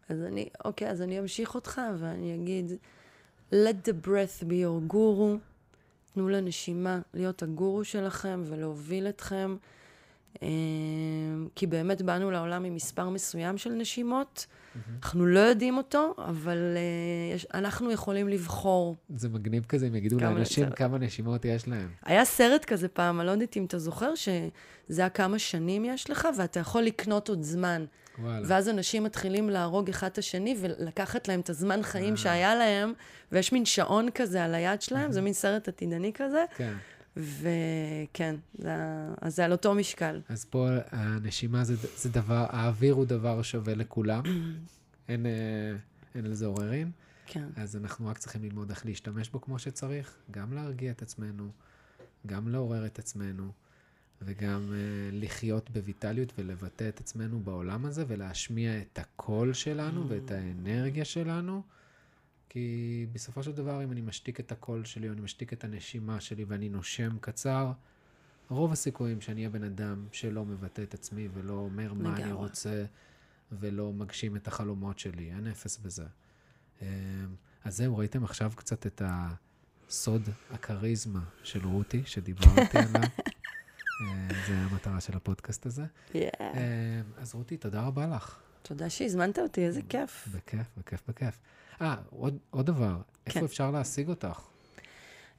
אז אני, אוקיי, אז אני אמשיך אותך ואני אגיד, let the breath be your guru, תנו לנשימה להיות הגורו שלכם ולהוביל אתכם. אה, כי באמת באנו לעולם עם מספר מסוים של נשימות. אנחנו לא יודעים אותו, אבל יש, אנחנו יכולים לבחור. זה מגניב כזה, אם יגידו לאנשים לצל... כמה נשימות יש להם. היה סרט כזה פעם, אני לא יודעת אם אתה זוכר, שזה היה כמה שנים יש לך, ואתה יכול לקנות עוד זמן. וואלה. ואז אנשים מתחילים להרוג אחד את השני ולקחת להם את הזמן חיים אה. שהיה להם, ויש מין שעון כזה על היד שלהם, זה מין סרט עתידני כזה. כן. וכן, זה, אז זה על אותו משקל. אז פה הנשימה זה, זה דבר, האוויר הוא דבר שווה לכולם. אין, אה, אין על זה עוררין. כן. אז אנחנו רק צריכים ללמוד איך להשתמש בו כמו שצריך, גם להרגיע את עצמנו, גם לעורר את עצמנו, וגם uh, לחיות בויטליות ולבטא את עצמנו בעולם הזה, ולהשמיע את הקול שלנו ואת האנרגיה שלנו. כי בסופו של דבר, אם אני משתיק את הקול שלי, או אני משתיק את הנשימה שלי ואני נושם קצר, רוב הסיכויים שאני אהיה בן אדם שלא מבטא את עצמי ולא אומר מה אני רוצה, ולא מגשים את החלומות שלי. אין אפס בזה. אמ, אז זהו, ראיתם עכשיו קצת את הסוד הכריזמה של רותי, שדיברתי עליו. אמ, זה המטרה של הפודקאסט הזה. Yeah. אמ, אז רותי, תודה רבה לך. תודה שהזמנת אותי, איזה כיף. בכיף, בכיף, בכיף. אה, עוד, עוד דבר, איפה כן. אפשר להשיג אותך?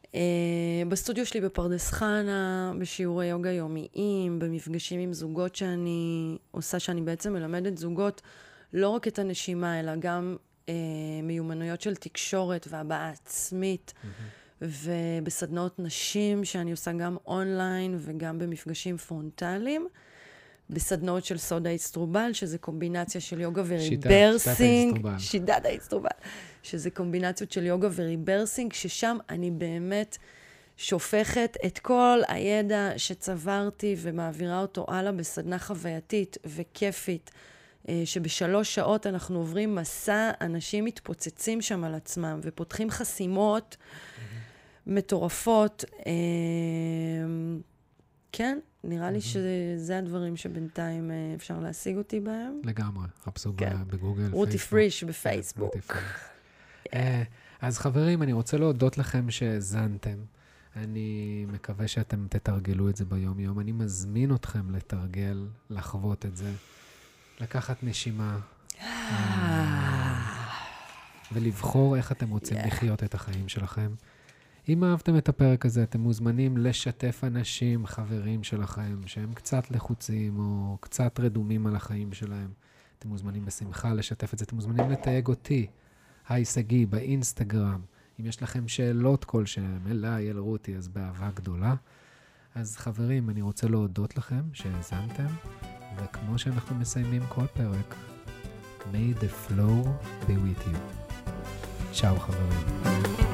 Uh, בסטודיו שלי בפרדס חנה, בשיעורי יוגה יומיים, במפגשים עם זוגות שאני עושה, שאני בעצם מלמדת זוגות לא רק את הנשימה, אלא גם uh, מיומנויות של תקשורת והבעה עצמית. Mm-hmm. ובסדנאות נשים, שאני עושה גם אונליין וגם במפגשים פרונטליים. בסדנאות של סוד האצטרובל, שזה קומבינציה של יוגה וריברסינג. שיטת, שיטת האצטרובל. שזה קומבינציות של יוגה וריברסינג, ששם אני באמת שופכת את כל הידע שצברתי ומעבירה אותו הלאה בסדנה חווייתית וכיפית. אה, שבשלוש שעות אנחנו עוברים מסע, אנשים מתפוצצים שם על עצמם ופותחים חסימות mm-hmm. מטורפות. אה, כן, נראה לי שזה הדברים שבינתיים אה, אפשר להשיג אותי בהם. לגמרי, חפשו כן. בגוגל, רותי פריש בפייסבוק. אה, אז חברים, אני רוצה להודות לכם שהאזנתם. אני מקווה שאתם תתרגלו את זה ביום-יום. אני מזמין אתכם לתרגל, לחוות את זה, לקחת נשימה. אה. ולבחור איך אתם רוצים לחיות את החיים שלכם. אם אהבתם את הפרק הזה, אתם מוזמנים לשתף אנשים, חברים שלכם, שהם קצת לחוצים או קצת רדומים על החיים שלהם. אתם מוזמנים בשמחה לשתף את זה. אתם מוזמנים לתייג אותי, היי שגיא, באינסטגרם. אם יש לכם שאלות כלשהם, אליי, אל רותי, אז באהבה גדולה. אז חברים, אני רוצה להודות לכם שהאזנתם, וכמו שאנחנו מסיימים כל פרק, may the flow be with you. צ'או חברים.